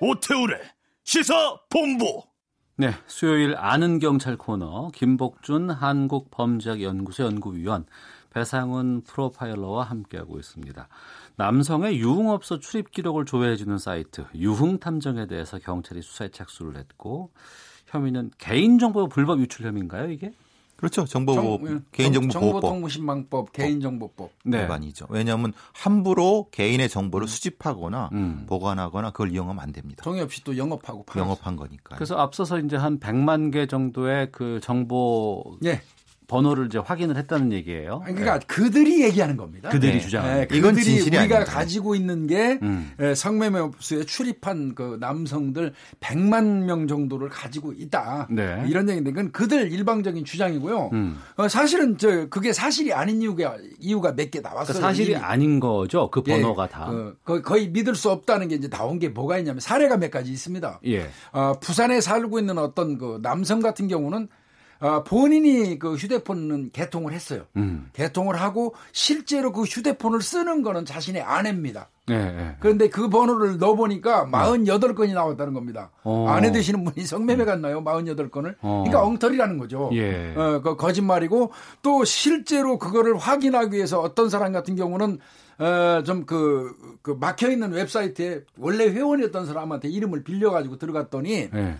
오태우래 시사 본부. 네, 수요일 아는 경찰 코너 김복준 한국범죄학연구소 연구위원 배상훈 프로파일러와 함께하고 있습니다. 남성의 유흥업소 출입 기록을 조회해주는 사이트 유흥탐정에 대해서 경찰이 수사에 착수를 했고 혐의는 개인정보 불법 유출 혐의인가요, 이게? 그렇죠. 정보보호 정, 개인정보보호법 정보통신망법 개인정보법 네. 위반이죠. 왜냐하면 함부로 개인의 정보를 수집하거나 음. 보관하거나 그걸 이용하면 안 됩니다. 동의 없이 또 영업하고 팔았어. 영업한 거니까. 그래서 앞서서 이제 한 100만 개 정도의 그 정보 예. 번호를 이제 확인을 했다는 얘기예요. 그러니까 네. 그들이 얘기하는 겁니다. 그들이 네. 주장하는. 네, 이건 진실이 우리가 아닙니다. 가지고 있는 게 음. 성매매업소에 출입한 그 남성들 100만 명 정도를 가지고 있다. 네. 이런 얘기인데 그건 그들 일방적인 주장이고요. 음. 어, 사실은 저 그게 사실이 아닌 이유가 이유가 몇 개 나왔어요. 그러니까 사실이 이미. 아닌 거죠. 그 번호가 예, 다. 어, 거의 믿을 수 없다는 게 이제 나온 게 뭐가 있냐면 사례가 몇 가지 있습니다. 예. 어, 부산에 살고 있는 어떤 그 남성 같은 경우는 아, 본인이 그 휴대폰은 개통을 했어요. 음. 개통을 하고 실제로 그 휴대폰을 쓰는 거는 자신의 아내입니다. 네, 네. 그런데 그 번호를 넣어보니까 48건이 나왔다는 겁니다. 어. 아내 되시는 분이 성매매 갔나요? 48건을? 어. 그러니까 엉터리라는 거죠. 예. 어, 그 거짓말이고 또 실제로 그거를 확인하기 위해서 어떤 사람 같은 경우는 어, 좀 그, 그 막혀 있는 웹사이트에 원래 회원이었던 사람한테 이름을 빌려가지고 들어갔더니 네.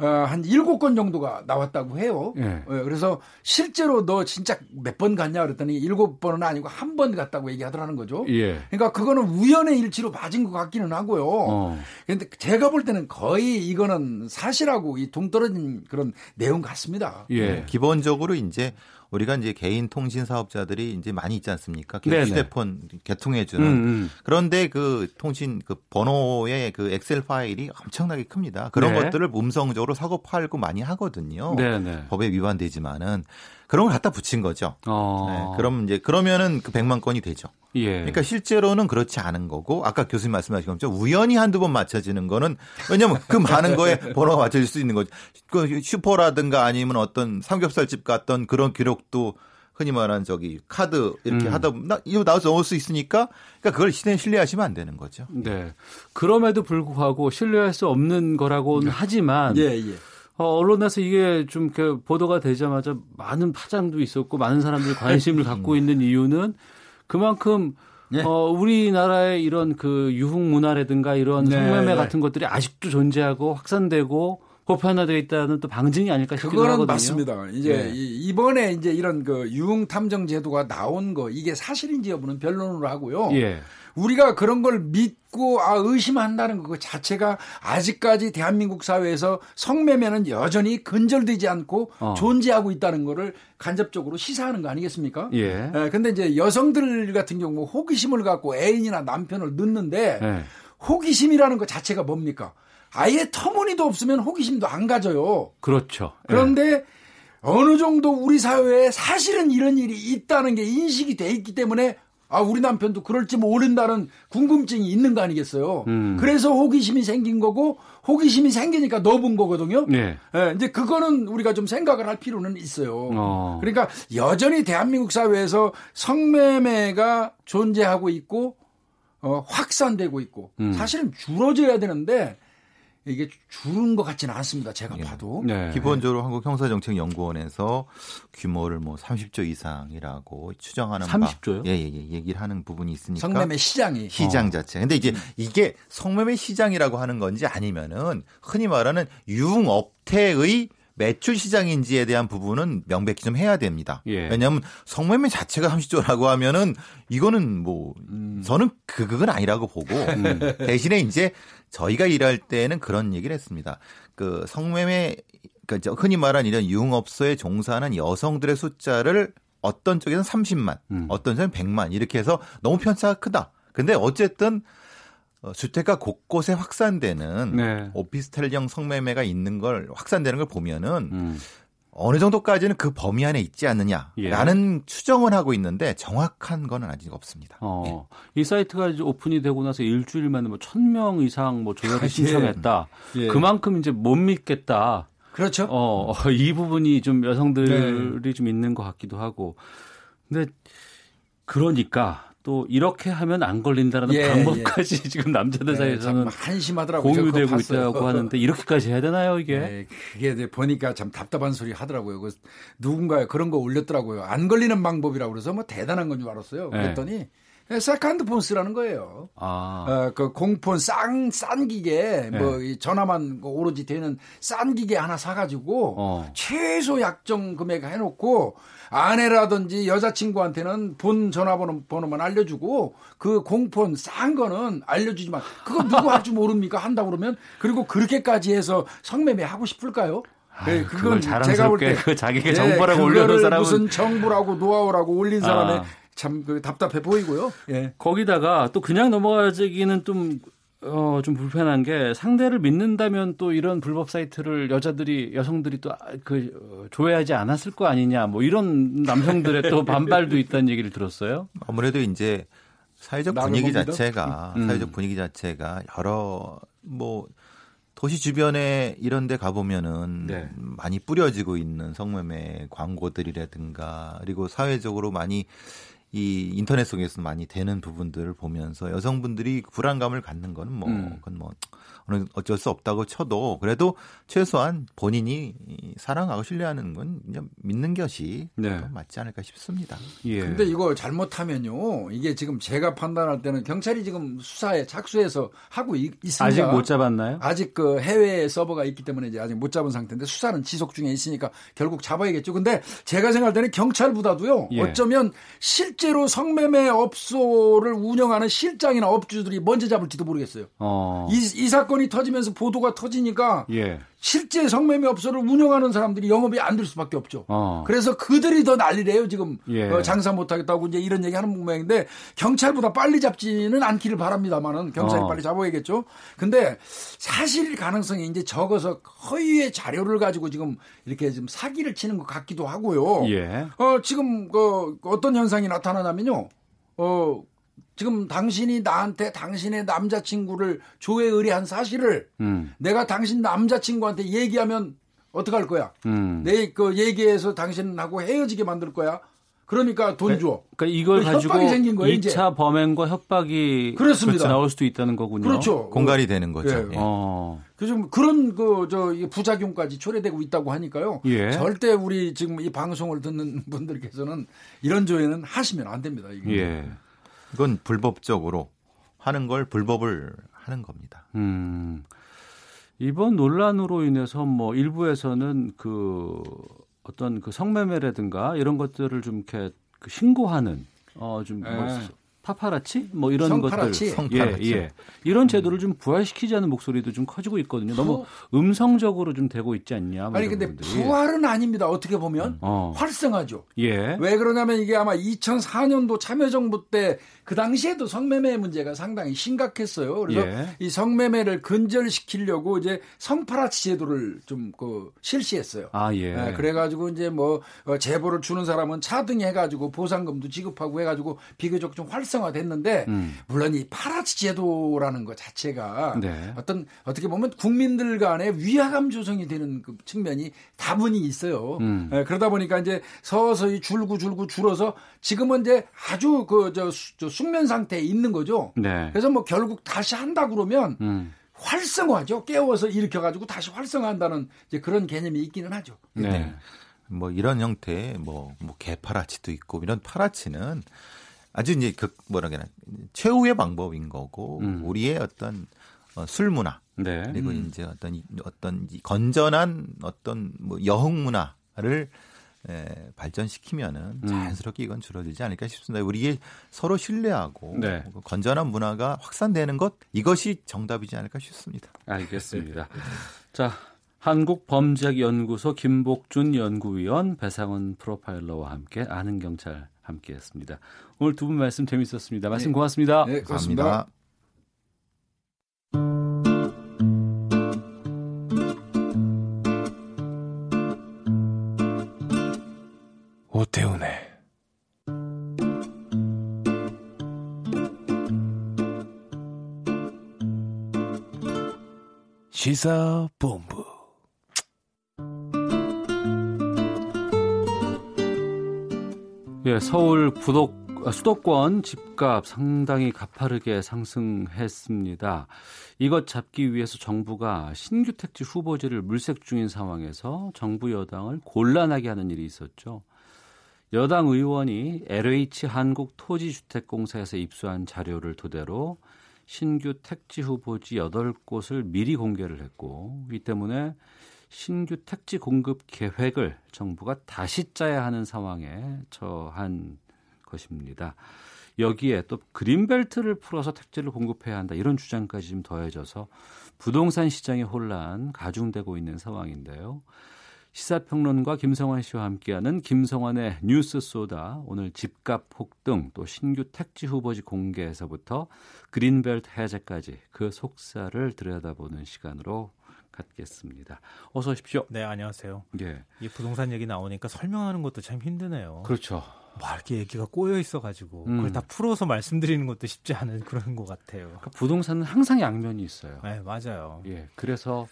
어, 한 일곱 건 정도가 나왔다고 해요. 네. 어, 그래서 실제로 너 진짜 몇 번 갔냐 그랬더니 일곱 번은 아니고 한 번 갔다고 얘기하더라는 거죠. 예. 그러니까 그거는 우연의 일치로 맞은 것 같기는 하고요. 어. 근데 제가 볼 때는 거의 이거는 사실하고 이 동떨어진 그런 내용 같습니다. 예. 네. 기본적으로 이제 우리가 이제 개인 통신 사업자들이 이제 많이 있지 않습니까? 네네. 휴대폰 개통해 주는. 음, 음. 그런데 그 통신 그 번호의 그 엑셀 파일이 엄청나게 큽니다. 그런 네. 것들을 음성적으로 사고 팔고 많이 하거든요. 네네. 법에 위반되지만은 그런 걸 갖다 붙인 거죠. 어. 네, 그럼 이제 그러면은 그 100만 건이 되죠. 예. 그러니까 실제로는 그렇지 않은 거고 아까 교수님 말씀하신 것처럼 우연히 한두 번 맞춰지는 거는 왜냐면 그 많은 거에 <laughs> 번호가 맞춰질 수 있는 거죠. 그 슈퍼라든가 아니면 어떤 삼겹살집 갔던 그런 기록도 흔히 말하는 저기 카드 이렇게 음. 하다 보면 이거 나와서 넣을 수 있으니까 그러니까 그걸 신뢰 신뢰하시면 안 되는 거죠. 네. 그럼에도 불구하고 신뢰할 수 없는 거라고는 하지만 예, 예. 어, 언론에서 이게 좀그 보도가 되자마자 많은 파장도 있었고 많은 사람들이 관심을 갖고 있는 이유는 그만큼 예. 어, 우리나라의 이런 그 유흥 문화라든가 이런 네, 성매매 네. 같은 것들이 아직도 존재하고 확산되고 보편화되어 있다는 또 방증이 아닐까 싶기도 그거는 하거든요. 맞습니다. 이제 네. 이번에 이제 이런 그 유흥 탐정 제도가 나온 거 이게 사실인지 여부는 변론으로 하고요. 예. 우리가 그런 걸 믿고 아 의심한다는 것 자체가 아직까지 대한민국 사회에서 성매매는 여전히 근절되지 않고 어. 존재하고 있다는 거를 간접적으로 시사하는 거 아니겠습니까? 예. 예. 근데 이제 여성들 같은 경우 호기심을 갖고 애인이나 남편을 넣는데 예. 호기심이라는 것 자체가 뭡니까? 아예 터무니도 없으면 호기심도 안 가져요. 그렇죠. 그런데 예. 어느 정도 우리 사회에 사실은 이런 일이 있다는 게 인식이 돼 있기 때문에 아, 우리 남편도 그럴지 모른다는 궁금증이 있는 거 아니겠어요. 음. 그래서 호기심이 생긴 거고 호기심이 생기니까 넣어본 거거든요. 네. 네. 이제 그거는 우리가 좀 생각을 할 필요는 있어요. 어. 그러니까 여전히 대한민국 사회에서 성매매가 존재하고 있고 어, 확산되고 있고 음. 사실은 줄어져야 되는데 이게 줄은 것 같지는 않습니다. 제가 예. 봐도. 네. 기본적으로 한국 형사정책연구원에서 규모를 뭐 30조 이상이라고 추정하는 30조요? 예, 예, 예, 얘기를 하는 부분이 있으니까. 성매매 시장이. 시장 어. 자체. 근데 이제 음. 이게 성매매 시장이라고 하는 건지 아니면은 흔히 말하는 유흥업태의 매출 시장인지에 대한 부분은 명백히 좀 해야 됩니다. 예. 왜냐하면 성매매 자체가 30조라고 하면은 이거는 뭐 음. 저는 그, 그건 아니라고 보고 <laughs> 음. 대신에 이제 저희가 일할 때는 그런 얘기를 했습니다. 그 성매매 그러니까 흔히 말하는 이런 유흥업소에 종사하는 여성들의 숫자를 어떤 쪽에는 30만, 음. 어떤 쪽에는 100만 이렇게 해서 너무 편차가 크다. 근데 어쨌든 어, 주택가 곳곳에 확산되는 네. 오피스텔형 성매매가 있는 걸 확산되는 걸 보면은 음. 어느 정도까지는 그 범위 안에 있지 않느냐라는 예. 추정을 하고 있는데 정확한 거는 아직 없습니다. 어, 예. 이 사이트가 이제 오픈이 되고 나서 일주일 만에 뭐 1000명 이상 뭐 조회를 아, 신청했다. 예. 그만큼 이제 못 믿겠다. 그렇죠. 어, <laughs> 이 부분이 좀 여성들이 네. 좀 있는 것 같기도 하고. 근데 그러니까 또 이렇게 하면 안 걸린다는 예, 방법까지 예. <laughs> 지금 남자들 네, 사이에서는 한심하더라고요. 공유되고 있다고 하는데 이렇게까지 해야 되나요 이게? 네, 그게 보니까 참 답답한 소리 하더라고요. 그 누군가 그런 거 올렸더라고요. 안 걸리는 방법이라고 그래서 뭐 대단한 건 줄 알았어요. 네. 그랬더니 네. second phone 쓰라는 거예요. 아. 어, 그 공폰 싼, 싼 기계, 네. 뭐, 전화만 오로지 되는 싼 기계 하나 사가지고, 어. 최소 약정 금액 해놓고, 아내라든지 여자친구한테는 본 전화번호 번호만 알려주고, 그 공폰 싼 거는 알려주지만, 그거 누구 <laughs> 할 줄 모릅니까? 한다 그러면? 그리고 그렇게까지 해서 성매매 하고 싶을까요? 네, 그건 제가 볼때 <laughs> 그 자기가 정보라고 네, 올려놓은 사람은 무슨 정보라고 노하우라고 올린 사람의 아. 참그 답답해 보이고요. 예. 거기다가 또 그냥 넘어가기는 좀 어, 좀 불편한 게 상대를 믿는다면 또 이런 불법 사이트를 여자들이, 여성들이 또 그, 어, 조회하지 않았을 거 아니냐 뭐 이런 남성들의 또 반발도 있다는 얘기를 들었어요. 아무래도 이제 사회적 분위기 겁니다. 자체가, 음. 사회적 분위기 자체가 여러 뭐 도시 주변에 이런 데 가보면은 네. 많이 뿌려지고 있는 성매매 광고들이라든가 그리고 사회적으로 많이 이 인터넷 속에서 많이 되는 부분들을 보면서 여성분들이 불안감을 갖는 거는 뭐 음. 그건 뭐 어쩔 수 없다고 쳐도 그래도 최소한 본인이 사랑하고 신뢰하는 건 그냥 믿는 것이 네. 맞지 않을까 싶습니다. 예. 근데 이거 잘못하면요. 이게 지금 제가 판단할 때는 경찰이 지금 수사에 착수해서 하고 있, 습니다 아직 못 잡았나요? 아직 그 해외 서버가 있기 때문에 이제 아직 못 잡은 상태인데 수사는 지속 중에 있으니까 결국 잡아야겠죠. 근데 제가 생각할 때는 경찰보다도요. 예. 어쩌면 실제로 성매매 업소를 운영하는 실장이나 업주들이 먼저 잡을지도 모르겠어요. 어. 이, 이 사건 사건이 터지면서 보도가 터지니까 예. 실제 성매매 업소를 운영하는 사람들이 영업이 안 될 수밖에 없죠. 어. 그래서 그들이 더 난리래요 지금 예. 어, 장사 못하겠다고 이제 이런 얘기하는 모양인데 경찰보다 빨리 잡지는 않기를 바랍니다만은 경찰이 어. 빨리 잡아야겠죠. 근데 사실 가능성이 이제 적어서 허위의 자료를 가지고 지금 이렇게 좀 사기를 치는 것 같기도 하고요. 예. 어 지금 그 어떤 현상이 나타나냐면요. 어 지금 당신이 나한테 당신의 남자친구를 조회 의뢰한 사실을 음. 내가 당신 남자친구한테 얘기하면 어떡할 거야? 음. 내그 얘기해서 당신하고 헤어지게 만들 거야. 그러니까 돈 줘. 그러니까 이걸 가지고 협박이 생긴 거예요, 2차 이제. 범행과 협박이 그렇습니다. 나올 수도 있다는 거군요. 그렇죠. 공갈이 되는 거죠. 예. 예. 어. 그래서 그런 그 저 부작용까지 초래되고 있다고 하니까요. 예. 절대 우리 지금 이 방송을 듣는 <laughs> 분들께서는 이런 조회는 하시면 안 됩니다. 이게. 예. 이건 불법적으로 하는 걸 불법을 하는 겁니다. 음. 이번 논란으로 인해서 뭐 일부에서는 그 어떤 그 성매매라든가 이런 것들을 좀 이렇게 그 신고하는 어좀 뭐 네. 파파라치 뭐 이런 성파라치. 것들 성파라치. 예, 예. 이런 제도를 좀 부활시키자는 목소리도 좀 커지고 있거든요. 너무 음성적으로 좀 되고 있지 않냐? 뭐 아니 근데 부분들이. 부활은 아닙니다. 어떻게 보면 어. 활성화죠. 예. 왜 그러냐면 이게 아마 2004년도 참여정부 때 그 당시에도 성매매 문제가 상당히 심각했어요. 그래서 예. 이 성매매를 근절시키려고 이제 성파라치 제도를 좀 그 실시했어요. 아 예. 네, 그래가지고 이제 뭐 어, 제보를 주는 사람은 차등 해가지고 보상금도 지급하고 해가지고 비교적 좀 활성 화됐는데 음. 물론 이 파라치 제도라는 것 자체가 네. 어떤 어떻게 보면 국민들 간의 위화감 조성이 되는 그 측면이 다분히 있어요. 음. 예, 그러다 보니까 이제 서서히 줄고 줄고 줄어서 지금은 이제 아주 그저 숙면 상태에 있는 거죠. 네. 그래서 뭐 결국 다시 한다 그러면 음. 활성화죠. 깨워서 일으켜가지고 다시 활성화한다는 이제 그런 개념이 있기는 하죠. 네. 뭐 이런 형태의 뭐, 뭐 개파라치도 있고 이런 파라치는 아주 이제 그 뭐라 그러나 최후의 방법인 거고 음. 우리의 어떤 어, 술 문화 네. 그리고 음. 이제 어떤 이- 어떤 이 건전한 어떤 뭐 여흥 문화를 에, 발전시키면은 음. 자연스럽게 이건 줄어들지 않을까 싶습니다. 우리의 서로 신뢰하고 네. 그 건전한 문화가 확산되는 것 이것이 정답이지 않을까 싶습니다. 알겠습니다. <laughs> 자, 한국범죄학연구소 김복준 연구위원 배상원 프로파일러와 함께 아는 경찰 함께했습니다. 오늘 두 분 말씀 재밌었습니다. 말씀 네. 고맙습니다. 네, 고맙습니다. 감사합니다. 오태훈의 시사본부 예, 서울 부독, 아, 수도권 집값 상당히 가파르게 상승했습니다. 이것 잡기 위해서 정부가 신규 택지 후보지를 물색 중인 상황에서 정부 여당을 곤란하게 하는 일이 있었죠. 여당 의원이 LH 한국토지주택공사에서 입수한 자료를 토대로 신규 택지 후보지 8곳을 미리 공개를 했고 이 때문에 신규 택지 공급 계획을 정부가 다시 짜야 하는 상황에 처한 것입니다. 여기에 또 그린벨트를 풀어서 택지를 공급해야 한다 이런 주장까지 좀 더해져서 부동산 시장의 혼란 가중되고 있는 상황인데요. 시사평론가 김성환 씨와 함께하는 김성환의 뉴스 소다 오늘 집값 폭등 또 신규 택지 후보지 공개에서부터 그린벨트 해제까지 그 속사를 들여다보는 시간으로 갖겠습니다. 어서 오십시오. 네, 안녕하세요. 예. 이 부동산 얘기 나오니까 설명하는 것도 참 힘드네요. 그렇죠. 뭐 이렇게 얘기가 꼬여 있어가지고 음. 그걸 다 풀어서 말씀드리는 것도 쉽지 않은 그런 것 같아요. 그러니까 부동산은 항상 양면이 있어요. 네, 맞아요. 예. 그래서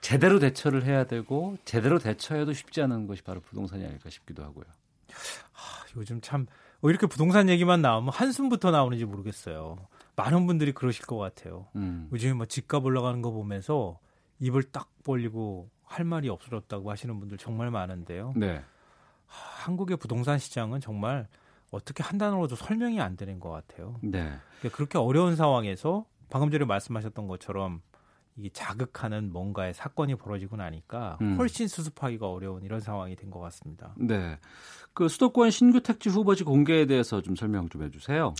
제대로 대처를 해야 되고 제대로 대처해도 쉽지 않은 것이 바로 부동산이 아닐까 싶기도 하고요. 아, 요즘 참 어, 이렇게 부동산 얘기만 나오면 한숨부터 나오는지 모르겠어요. 많은 분들이 그러실 것 같아요. 음. 요즘에 뭐 집값 올라가는 거 보면서 입을 딱 벌리고 할 말이 없어졌다고 하시는 분들 정말 많은데요. 네. 하, 한국의 부동산 시장은 정말 어떻게 한 단어로도 설명이 안 되는 것 같아요. 네. 그러니까 그렇게 어려운 상황에서 방금 전에 말씀하셨던 것처럼 이게 자극하는 뭔가의 사건이 벌어지고 나니까 음. 훨씬 수습하기가 어려운 이런 상황이 된 것 같습니다. 네. 그 수도권 신규 택지 후보지 공개에 대해서 좀 설명 좀 해주세요.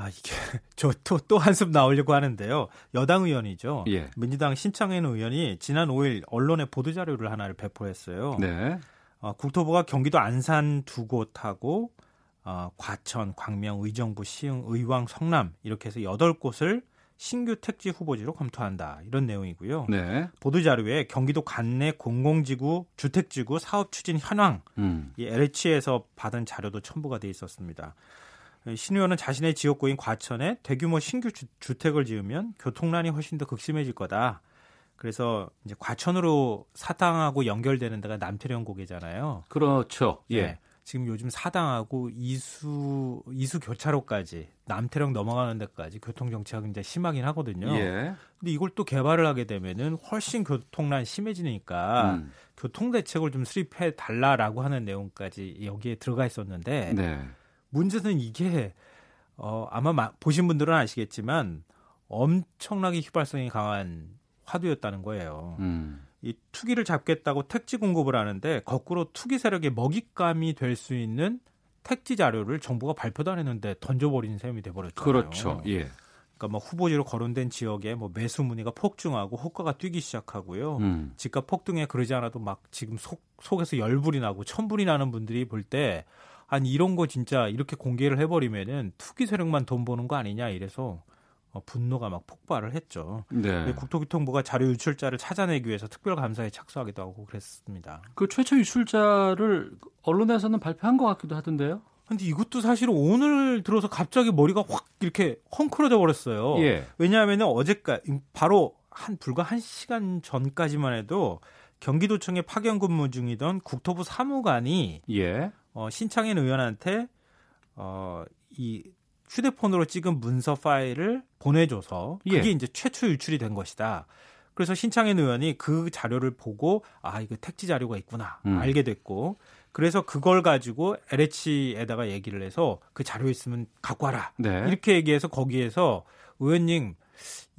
아 이게 <laughs> 저 또 또 한숨 나오려고 하는데요. 여당 의원이죠. 예. 민주당 신창현 의원이 지난 5일 언론에 보도 자료를 하나를 배포했어요. 네. 어, 국토부가 경기도 안산 두 곳하고 어, 과천, 광명, 의정부, 시흥, 의왕, 성남 이렇게 해서 여덟 곳을 신규 택지 후보지로 검토한다 이런 내용이고요. 네. 보도 자료에 경기도 관내 공공지구 주택지구 사업 추진 현황 음. 이 LH에서 받은 자료도 첨부가 돼 있었습니다. 신 의원은 자신의 지역구인 과천에 대규모 신규 주, 주택을 지으면 교통난이 훨씬 더 극심해질 거다. 그래서 이제 과천으로 사당하고 연결되는 데가 남태령 고개잖아요. 그렇죠. 예. 네. 지금 요즘 사당하고 이수 이수 교차로까지 남태령 넘어가는 데까지 교통 정체가 굉장히 심하긴 하거든요. 예. 근데 이걸 또 개발을 하게 되면은 훨씬 교통난 심해지니까 음. 교통 대책을 좀 수립해 달라라고 하는 내용까지 여기에 들어가 있었는데 네. 문제는 이게 어 아마 마, 보신 분들은 아시겠지만 엄청나게 휘발성이 강한 화두였다는 거예요. 음. 이 투기를 잡겠다고 택지 공급을 하는데 거꾸로 투기 세력의 먹잇감이 될 수 있는 택지 자료를 정부가 발표도 안 했는데 던져버린 셈이 돼버렸죠. 그렇죠. 예. 그러니까 뭐 후보지로 거론된 지역에 뭐 매수 문의가 폭증하고 호가가 뛰기 시작하고요. 음. 집값 폭등에 그러지 않아도 막 지금 속 속에서 열불이 나고 천불이 나는 분들이 볼 때 아니 이런 거 진짜 이렇게 공개를 해버리면은 투기 세력만 돈 버는 거 아니냐 이래서 어, 분노가 막 폭발을 했죠. 네. 국토교통부가 자료 유출자를 찾아내기 위해서 특별감사에 착수하기도 하고 그랬습니다. 그 최초 유출자를 언론에서는 발표한 것 같기도 하던데요. 근데 이것도 사실 오늘 들어서 갑자기 머리가 확 이렇게 헝클어져 버렸어요. 예. 왜냐하면 어제까 바로 한 불과 한 시간 전까지만 해도 경기도청에 파견 근무 중이던 국토부 사무관이 예. 어, 신창현 의원한테 어, 이 휴대폰으로 찍은 문서 파일을 보내줘서 그게 예. 이제 최초 유출이 된 것이다. 그래서 신창현 의원이 그 자료를 보고 아 이거 택지 자료가 있구나 음. 알게 됐고 그래서 그걸 가지고 LH에다가 얘기를 해서 그 자료 있으면 갖고 와라 네. 이렇게 얘기해서 거기에서 의원님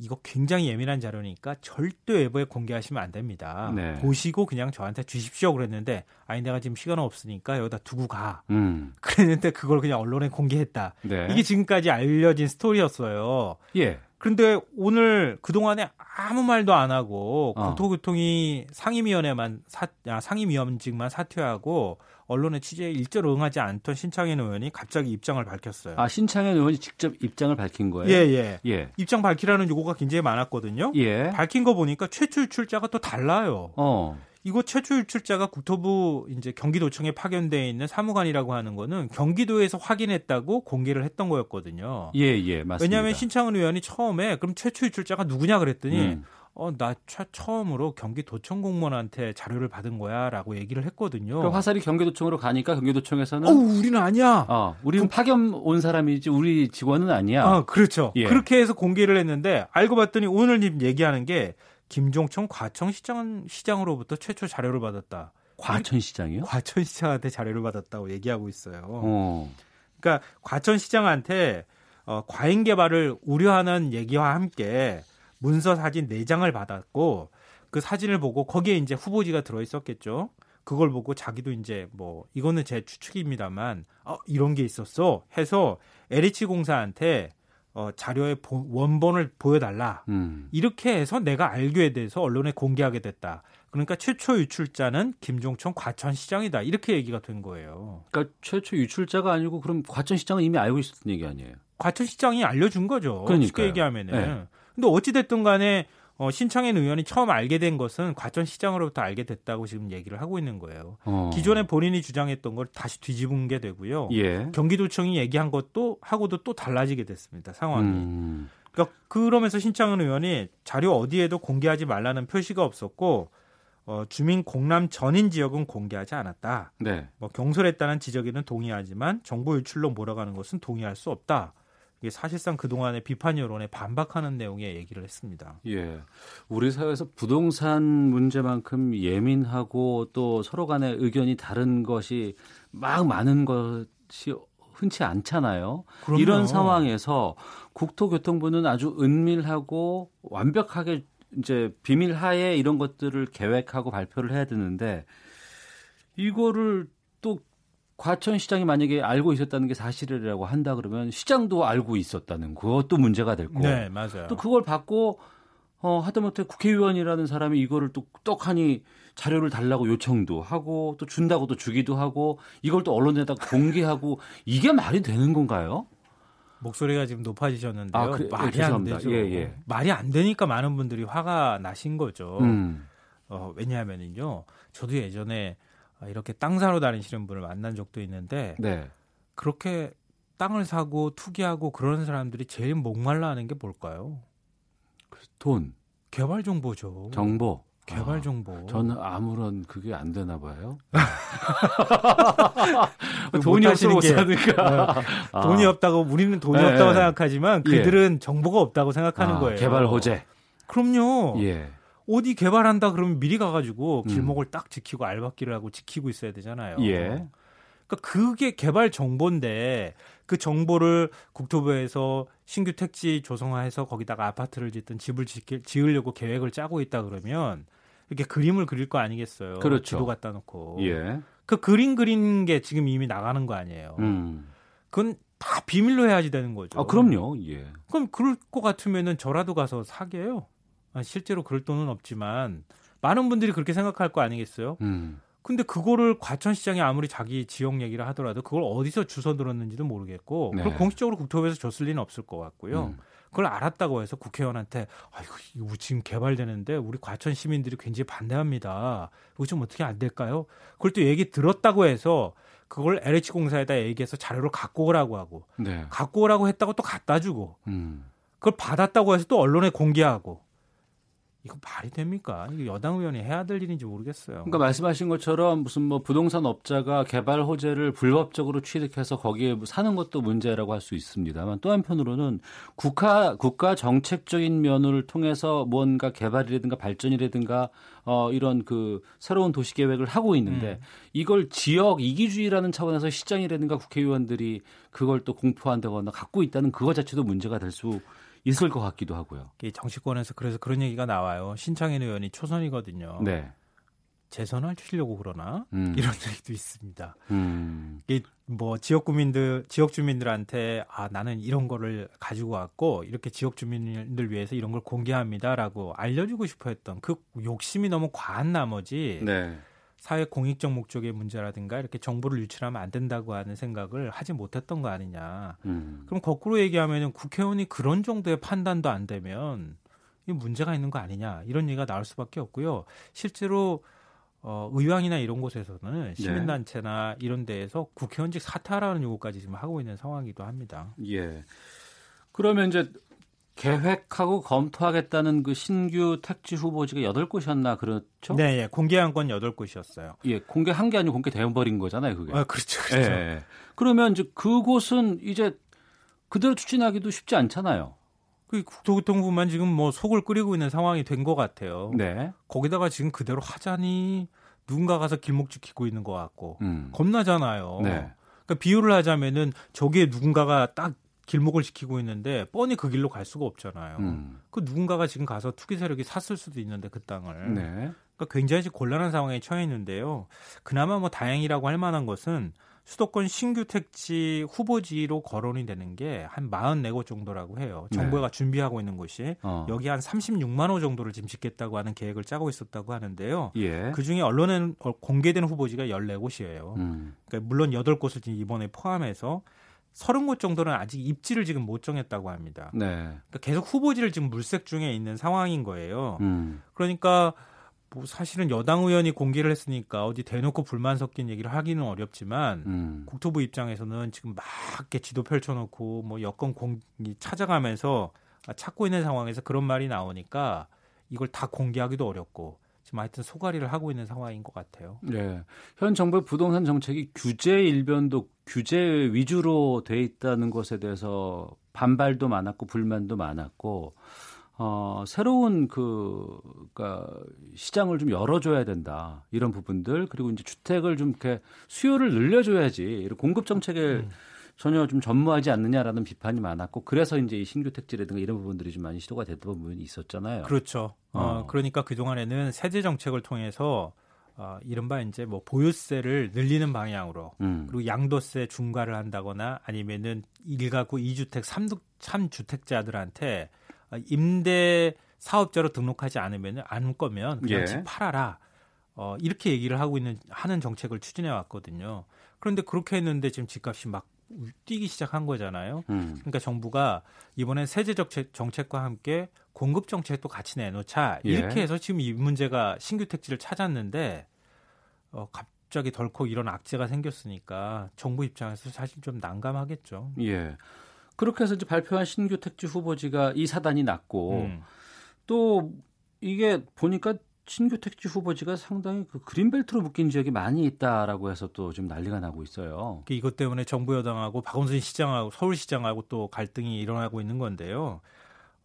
이거 굉장히 예민한 자료니까 절대 외부에 공개하시면 안 됩니다. 네. 보시고 그냥 저한테 주십시오 그랬는데 아니 내가 지금 시간 없으니까 여기다 두고 가. 음. <laughs> 그랬는데 그걸 그냥 언론에 공개했다. 네. 이게 지금까지 알려진 스토리였어요. 예. 그런데 오늘 그동안에 아무 말도 안 하고 어. 국토교통이 상임위원회만 사, 아, 상임위원직만 사퇴하고 언론의 취재에 일절 응하지 않던 신창현 의원이 갑자기 입장을 밝혔어요. 아 신창현 의원이 직접 입장을 밝힌 거예요? 예예. 예. 예. 입장 밝히라는 요구가 굉장히 많았거든요. 예. 밝힌 거 보니까 최초 출자가 또 달라요. 어. 이거 최초 유출자가 국토부 이제 경기도청에 파견돼 있는 사무관이라고 하는 거는 경기도에서 확인했다고 공개를 했던 거였거든요. 예, 예, 맞습니다. 왜냐하면 신창은 의원이 처음에 그럼 최초 유출자가 누구냐 그랬더니 음. 어, 나 처음으로 경기도청 공무원한테 자료를 받은 거야 라고 얘기를 했거든요. 그러니까 화살이 경기도청으로 가니까 경기도청에서는. 어, 우리는 아니야. 어, 우리는 그, 파견 온 사람이지 우리 직원은 아니야. 아, 그렇죠. 예. 그렇게 해서 공개를 했는데 알고 봤더니 오늘 얘기하는 게 김종청 과천시장 시장으로부터 최초 자료를 받았다. 과천시장이요? 과천시장한테 자료를 받았다고 얘기하고 있어요. 어. 그러니까 과천시장한테 어, 과잉 개발을 우려하는 얘기와 함께 문서 사진 4장을 받았고 그 사진을 보고 거기에 이제 후보지가 들어 있었겠죠. 그걸 보고 자기도 이제 뭐 이거는 제 추측입니다만 어 이런 게 있었어 해서 LH 공사한테 어, 자료의 보, 원본을 보여달라. 음. 이렇게 해서 내가 알게 돼서 언론에 공개하게 됐다. 그러니까 최초 유출자는 김종천 과천시장이다. 이렇게 얘기가 된 거예요. 그러니까 최초 유출자가 아니고 그럼 과천시장은 이미 알고 있었던 얘기 아니에요? 과천시장이 알려준 거죠. 그러니까요. 쉽게 얘기하면은. 네. 근데 어찌됐든 간에 어, 신창현 의원이 처음 알게 된 것은 과천 시장으로부터 알게 됐다고 지금 얘기를 하고 있는 거예요. 어. 기존에 본인이 주장했던 걸 다시 뒤집은 게 되고요. 예. 경기도청이 얘기한 것도 하고도 또 달라지게 됐습니다. 상황이. 음. 그러니까 그러면서 신창현 의원이 자료 어디에도 공개하지 말라는 표시가 없었고 어, 주민 공람 전인 지역은 공개하지 않았다. 네. 뭐 경솔했다는 지적에는 동의하지만 정보 유출로 몰아가는 것은 동의할 수 없다. 이게 사실상 그동안의 비판 여론에 반박하는 내용의 얘기를 했습니다. 예. 우리 사회에서 부동산 문제만큼 예민하고 또 서로 간의 의견이 다른 것이 막 많은 것이 흔치 않잖아요. 그럼요. 이런 상황에서 국토교통부는 아주 은밀하고 완벽하게 이제 비밀 하에 이런 것들을 계획하고 발표를 해야 되는데 이거를 또 과천시장이 만약에 알고 있었다는 게 사실이라고 한다 그러면 시장도 알고 있었다는 그것도 문제가 될 거고. 네, 맞아요. 또 그걸 받고 어, 하다못해 국회의원이라는 사람이 이거를 또 떡하니 자료를 달라고 요청도 하고 또 준다고 또 주기도 하고 이걸 또 언론에다 공개하고 이게 말이 되는 건가요? 목소리가 지금 높아지셨는데요. 아, 그, 말이 예, 안 되죠. 예, 예. 말이 안 되니까 많은 분들이 화가 나신 거죠. 음. 어, 왜냐하면요. 저도 예전에 아, 이렇게 땅 사러 다니시는 분을 만난 적도 있는데 네. 그렇게 땅을 사고 투기하고 그런 사람들이 제일 목말라 하는 게 뭘까요? 돈. 개발 정보죠. 정보. 개발 아, 정보. 저는 아무런 그게 안 되나 봐요. <laughs> 돈이 못 사니까. 네. <laughs> 아. 돈이 없다고 우리는 돈이 네. 없다고 생각하지만 예. 그들은 예. 정보가 없다고 생각하는 아, 거예요. 개발 호재. 그럼요. 예. 어디 개발한다 그러면 미리 가가지고 길목을 음. 딱 지키고 알박기를 하고 지키고 있어야 되잖아요. 예. 그러니까 그게 개발 정보인데 그 정보를 국토부에서 신규 택지 조성화해서 거기다가 아파트를 짓든 집을 지으려고 계획을 짜고 있다 그러면 이렇게 그림을 그릴 거 아니겠어요. 그렇죠. 지도 갖다 놓고. 예. 그 그림 그린 게 지금 이미 나가는 거 아니에요. 음. 그건 다 비밀로 해야지 되는 거죠. 아, 그럼요. 예. 그럼 그럴 것 같으면은 저라도 가서 사게요. 아, 실제로 그럴 돈은 없지만 많은 분들이 그렇게 생각할 거 아니겠어요? 음. 근데 그거를 과천시장이 아무리 자기 지역 얘기를 하더라도 그걸 어디서 주워 들었는지도 모르겠고 네. 그걸 공식적으로 국토부에서 줬을 리는 없을 것 같고요. 음. 그걸 알았다고 해서 국회의원한테 아이고 이거 지금 개발되는데 우리 과천 시민들이 굉장히 반대합니다. 이거 좀 어떻게 안 될까요? 그걸 또 얘기 들었다고 해서 그걸 LH 공사에다 얘기해서 자료를 갖고 오라고 하고 네. 갖고 오라고 했다고 또 갖다 주고 음. 그걸 받았다고 해서 또 언론에 공개하고 이거 말이 됩니까? 이게 여당 의원이 해야 될 일인지 모르겠어요. 그러니까 말씀하신 것처럼 무슨 뭐 부동산 업자가 개발 호재를 불법적으로 취득해서 거기에 사는 것도 문제라고 할 수 있습니다만 또 한편으로는 국가 국가 정책적인 면을 통해서 뭔가 개발이라든가 발전이라든가 어 이런 그 새로운 도시 계획을 하고 있는데 음. 이걸 지역 이기주의라는 차원에서 시장이라든가 국회의원들이 그걸 또 공포한다거나 갖고 있다는 그거 자체도 문제가 될수 있을 것 같기도 하고요. 정치권에서 그래서 그런 얘기가 나와요. 신창인 의원이 초선이거든요. 네. 재선을 주시려고 그러나 음. 이런 <laughs> 얘기도 있습니다. 음. 이게 뭐 지역 구민들 지역 주민들한테 아 나는 이런 거를 가지고 왔고 이렇게 지역 주민들 위해서 이런 걸 공개합니다라고 알려주고 싶어했던 그 욕심이 너무 과한 나머지 네. 사회 공익적 목적의 문제라든가 이렇게 정보를 유출하면 안 된다고 하는 생각을 하지 못했던 거 아니냐. 음. 그럼 거꾸로 얘기하면 국회의원이 그런 정도의 판단도 안 되면 이 문제가 있는 거 아니냐 이런 얘기가 나올 수밖에 없고요. 실제로 어, 의왕이나 이런 곳에서는 네. 시민단체나 이런 데에서 국회의원직 사퇴하라는 요구까지 지금 하고 있는 상황이기도 합니다. 예. 그러면 이제 계획하고 검토하겠다는 그 신규 택지 후보지가 8곳이었나 그렇죠? 네, 예. 공개한 건 8곳이었어요. 예, 공개한 게 아니고 공개돼 버린 거잖아요, 그게. 아, 그렇죠. 그렇죠. 예. 그러면 이제 그곳은 이제 그대로 추진하기도 쉽지 않잖아요. 그 국토교통부만 지금 뭐 속을 끓이고 있는 상황이 된 것 같아요. 네. 거기다가 지금 그대로 하자니 누군가 가서 길목 지키고 있는 것 같고 음. 겁나잖아요. 네. 그러니까 비유를 하자면은 저기에 누군가가 딱 길목을 지키고 있는데 뻔히 그 길로 갈 수가 없잖아요. 음. 그 누군가가 지금 가서 투기 세력이 샀을 수도 있는데 그 땅을. 네. 그러니까 굉장히 곤란한 상황에 처해 있는데요. 그나마 뭐 다행이라고 할 만한 것은 수도권 신규 택지 후보지로 거론이 되는 게 한 44곳 정도라고 해요. 정부가 네. 준비하고 있는 곳이 어. 여기 한 36만 호 정도를 지금 짓겠다고 하는 계획을 짜고 있었다고 하는데요. 예. 그 중에 언론에 공개된 후보지가 14곳이에요. 음. 그러니까 물론 8곳을 지금 이번에 포함해서 서른 곳 정도는 아직 입지를 지금 못 정했다고 합니다. 네. 그러니까 계속 후보지를 지금 물색 중에 있는 상황인 거예요. 음. 그러니까 뭐 사실은 여당 의원이 공개를 했으니까 어디 대놓고 불만 섞인 얘기를 하기는 어렵지만 음. 국토부 입장에서는 지금 막 이렇게 지도 펼쳐놓고 뭐 여권 공 찾아가면서 찾고 있는 상황에서 그런 말이 나오니까 이걸 다 공개하기도 어렵고 지금 하여튼 소가리를 하고 있는 상황인 것 같아요. 네. 현 정부의 부동산 정책이 규제 일변도 규제 위주로 돼 있다는 것에 대해서 반발도 많았고 불만도 많았고 어, 새로운 그, 그니까 시장을 좀 열어줘야 된다. 이런 부분들. 그리고 이제 주택을 좀 이렇게 수요를 늘려줘야지. 이런 공급 정책을 음. 전혀 좀 전무하지 않느냐라는 비판이 많았고 그래서 이제 이 신규 택지라든가 이런 부분들이 좀 많이 시도가 됐던 부분이 있었잖아요. 그렇죠. 어, 어 그러니까 그 동안에는 세제 정책을 통해서 어, 이른바 이제 뭐 보유세를 늘리는 방향으로 음. 그리고 양도세 중과를 한다거나 아니면은 1가구 2주택 3두, 3주택자들한테 임대 사업자로 등록하지 않으면 안 거면 그냥 예. 집 팔아라. 어, 이렇게 얘기를 하고 있는 하는 정책을 추진해 왔거든요. 그런데 그렇게 했는데 지금 집값이 막 뛰기 시작한 거잖아요. 음. 그러니까 정부가 이번에 세제 정책, 정책과 함께 공급 정책도 같이 내놓자 이렇게 예. 해서 지금 이 문제가 신규 택지를 찾았는데 어, 갑자기 덜컥 이런 악재가 생겼으니까 정부 입장에서 사실 좀 난감하겠죠. 예. 그렇게 해서 이제 발표한 신규 택지 후보지가 이 사단이 났고 음. 또 이게 보니까 신규 택지 후보지가 상당히 그 그린벨트로 묶인 지역이 많이 있다라고 해서 또 좀 난리가 나고 있어요. 이것 때문에 정부 여당하고 박원순 시장하고 서울시장하고 또 갈등이 일어나고 있는 건데요.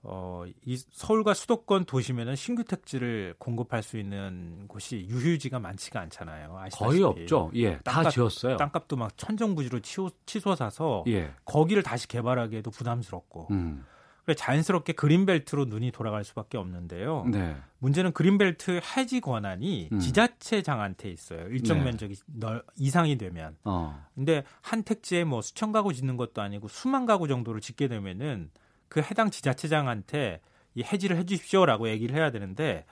어, 이 서울과 수도권 도심에는 신규 택지를 공급할 수 있는 곳이 유휴지가 많지가 않잖아요. 아시다시피. 거의 없죠. 예, 다 땅값, 지었어요. 땅값도 막 천정부지로 치워, 치솟아서 예. 거기를 다시 개발하기에도 부담스럽고. 음. 그래 자연스럽게 그린벨트로 눈이 돌아갈 수밖에 없는데요. 네. 문제는 그린벨트 해지 권한이 음. 지자체장한테 있어요. 일정 네. 면적이 널, 이상이 되면. 어. 근데 한 택지에 뭐 수천 가구 짓는 것도 아니고 수만 가구 정도를 짓게 되면은 그 해당 지자체장한테 이 해지를 해주십시오라고 얘기를 해야 되는데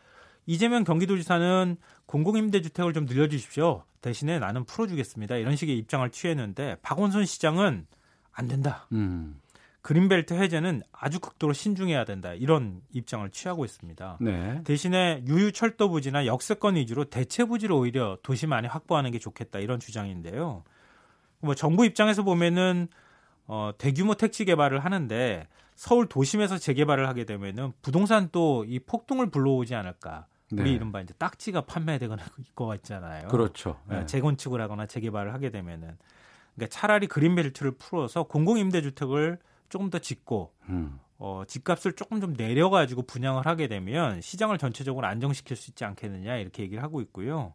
이재명 경기도지사는 공공임대주택을 좀 늘려주십시오. 대신에 나는 풀어주겠습니다. 이런 식의 입장을 취했는데 박원순 시장은 안 된다. 음. 그린벨트 해제는 아주 극도로 신중해야 된다. 이런 입장을 취하고 있습니다. 네. 대신에 유유 철도 부지나 역세권 위주로 대체 부지를 오히려 도심 안에 확보하는 게 좋겠다. 이런 주장인데요. 뭐 정부 입장에서 보면은 어, 대규모 택지 개발을 하는데 서울 도심에서 재개발을 하게 되면은 부동산 또 이 폭동을 불러오지 않을까. 우리 네. 이른바 이제 딱지가 판매되거나 <laughs> 이거 있잖아요. 그렇죠. 네, 네. 재건축을 하거나 재개발을 하게 되면은 그러니까 차라리 그린벨트를 풀어서 공공임대주택을 조금 더 짓고 음. 어, 집값을 조금 좀 내려가지고 분양을 하게 되면 시장을 전체적으로 안정시킬 수 있지 않겠느냐 이렇게 얘기를 하고 있고요.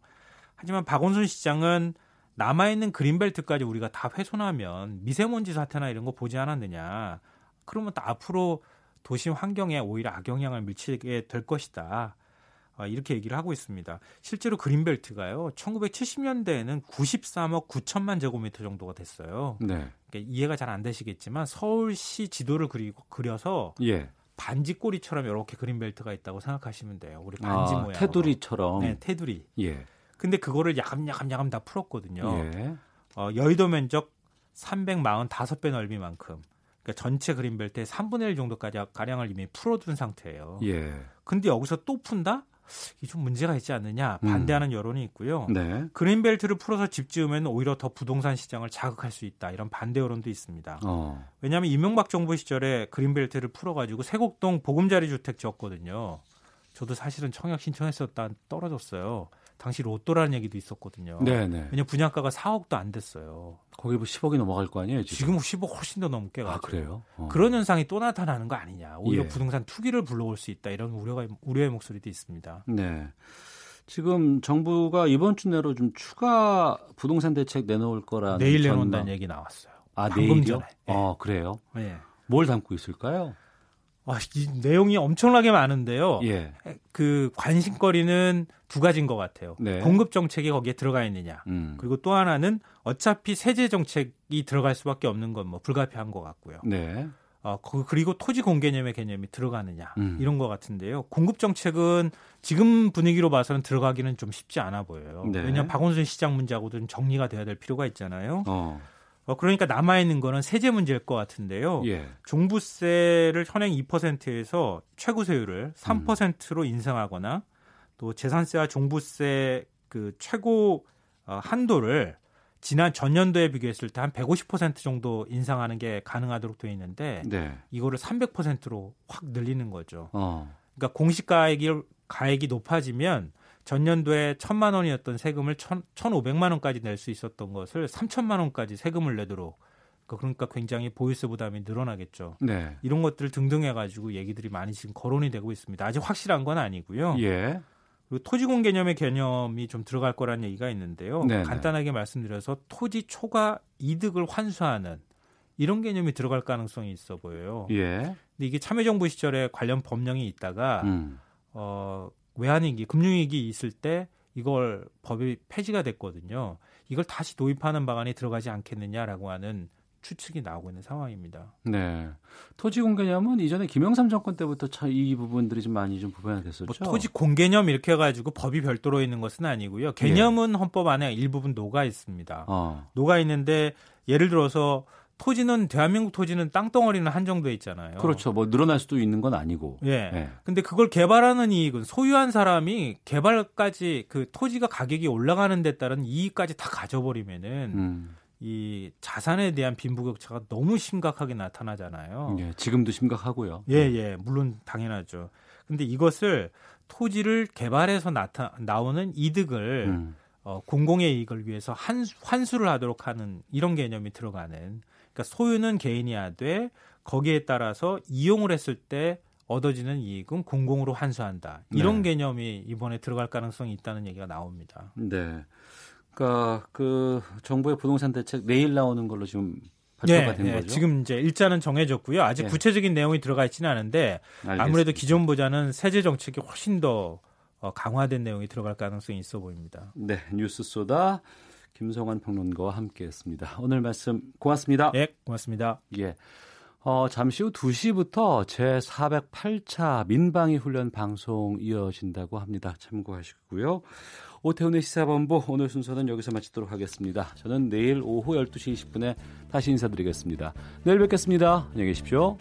하지만 박원순 시장은 남아있는 그린벨트까지 우리가 다 훼손하면 미세먼지 사태나 이런 거 보지 않았느냐. 그러면 또 앞으로 도심 환경에 오히려 악영향을 미치게 될 것이다. 어, 이렇게 얘기를 하고 있습니다. 실제로 그린벨트가요, 1970년대에는 93억 9천만 제곱미터 정도가 됐어요. 네. 그러니까 이해가 잘 안 되시겠지만 서울시 지도를 그리고 그려서 예. 반지 꼬리처럼 이렇게 그린벨트가 있다고 생각하시면 돼요. 우리 반지 아, 모양. 테두리처럼. 네, 테두리. 예. 근데 그거를 야금야금 야금 다 풀었거든요. 예. 어, 여의도 면적 345배 넓이만큼. 그러니까 전체 그린벨트의 3분의 1 정도까지 가량을 이미 풀어둔 상태예요. 예. 근데 여기서 또 푼다? 이게 좀 문제가 있지 않느냐 반대하는 여론이 있고요. 네. 그린벨트를 풀어서 집 지으면 오히려 더 부동산 시장을 자극할 수 있다 이런 반대 여론도 있습니다. 어. 왜냐하면 이명박 정부 시절에 그린벨트를 풀어가지고 세곡동 보금자리 주택 지었거든요. 저도 사실은 청약 신청했었다 떨어졌어요. 당시 로또라는 얘기도 있었거든요. 네네. 왜냐 분양가가 4억도 안 됐어요. 거기 뭐 10억이 넘어갈 거 아니에요, 지금? 지금 10억 훨씬 더 넘게 가죠. 아, 그래요? 어. 그런 현상이 또 나타나는 거 아니냐. 오히려 예. 부동산 투기를 불러올 수 있다. 이런 우려가 우려의 목소리도 있습니다. 네. 지금 정부가 이번 주 내로 좀 추가 부동산 대책 내놓을 거라는 내일. 내놓는다는 얘기 나왔어요. 아, 방금 내일이요? 전에. 어, 그래요? 예. 뭘 담고 있을까요? 아, 이 내용이 엄청나게 많은데요. 예. 그 관심거리는 두 가지인 것 같아요. 네. 공급 정책이 거기에 들어가 있느냐. 음. 그리고 또 하나는 어차피 세제 정책이 들어갈 수밖에 없는 건 뭐 불가피한 것 같고요. 네. 어, 그- 그리고 토지 공개념의 개념이 들어가느냐 음. 이런 것 같은데요. 공급 정책은 지금 분위기로 봐서는 들어가기는 좀 쉽지 않아 보여요. 네. 왜냐하면 박원순 시장 문제하고도 좀 정리가 돼야 될 필요가 있잖아요. 어. 어, 그러니까 남아 있는 거는 세제 문제일 것 같은데요. 예. 종부세를 현행 2%에서 최고세율을 3%로 인상하거나 또 재산세와 종부세 그 최고 어, 한도를 지난 전년도에 비교했을 때 한 150% 정도 인상하는 게 가능하도록 되어 있는데 네. 이거를 300%로 확 늘리는 거죠. 어. 그러니까 공시 가액이 가액이 높아지면 전년도에 1천만 원이었던 세금을 1 1,500만 원까지 낼 수 있었던 것을 3천만 원까지 세금을 내도록 그러니까 굉장히 보유세 부담이 늘어나겠죠. 네. 이런 것들 등등 해가지고 얘기들이 많이 지금 거론이 되고 있습니다. 아직 확실한 건 아니고요. 예. 그리고 토지공 개념의 개념이 좀 들어갈 거라는 얘기가 있는데요. 네네. 간단하게 말씀드려서 토지 초과 이득을 환수하는 이런 개념이 들어갈 가능성이 있어 보여요. 예. 근데 이게 참여정부 시절에 관련 법령이 있다가 음. 어, 외환위기, 금융위기 있을 때 이걸 법이 폐지가 됐거든요. 이걸 다시 도입하는 방안이 들어가지 않겠느냐라고 하는 추측이 나오고 있는 상황입니다. 네. 토지 공개념은 이전에 김영삼 정권 때부터 참이 부분들이 좀 많이 좀 부변이 됐었죠. 뭐 토지 공개념 이렇게 해가지고 법이 별도로 있는 것은 아니고요. 개념은 헌법 안에 일부분 녹아 있습니다. 어. 녹아 있는데 예를 들어서 토지는 대한민국 토지는 땅덩어리는 한정돼 있잖아요. 그렇죠. 뭐 늘어날 수도 있는 건 아니고. 예. 예. 근데 그걸 개발하는 이익은 소유한 사람이 개발까지 그 토지가 가격이 올라가는 데 따른 이익까지 다 가져버리면은 음. 이 자산에 대한 빈부격차가 너무 심각하게 나타나잖아요. 예, 지금도 심각하고요. 예, 예, 물론 당연하죠. 근데 이것을 토지를 개발해서 나타 나오는 이득을 음. 어, 공공의 이익을 위해서 한, 환수를 하도록 하는 이런 개념이 들어가는. 그러니까 소유는 개인이 하되 거기에 따라서 이용을 했을 때 얻어지는 이익은 공공으로 환수한다. 이런 네. 개념이 이번에 들어갈 가능성이 있다는 얘기가 나옵니다. 네. 그러니까 그 정부의 부동산 대책 내일 나오는 걸로 지금 발표가 네, 된 네. 거죠. 지금 이제 일자는 정해졌고요. 아직 네. 구체적인 내용이 들어가 있지는 않은데 알겠습니다. 아무래도 기존보다는 세제 정책이 훨씬 더 어, 강화된 내용이 들어갈 가능성이 있어 보입니다. 네, 뉴스 소다 김성환 평론가와 함께했습니다. 오늘 말씀 고맙습니다. 네, 고맙습니다. 예. 어, 잠시 후 2시부터 제408차 민방위 훈련 방송 이어진다고 합니다. 참고하시고요. 오태훈의 시사본부 오늘 순서는 여기서 마치도록 하겠습니다. 저는 내일 오후 12시 20분에 다시 인사드리겠습니다. 내일 뵙겠습니다. 안녕히 계십시오.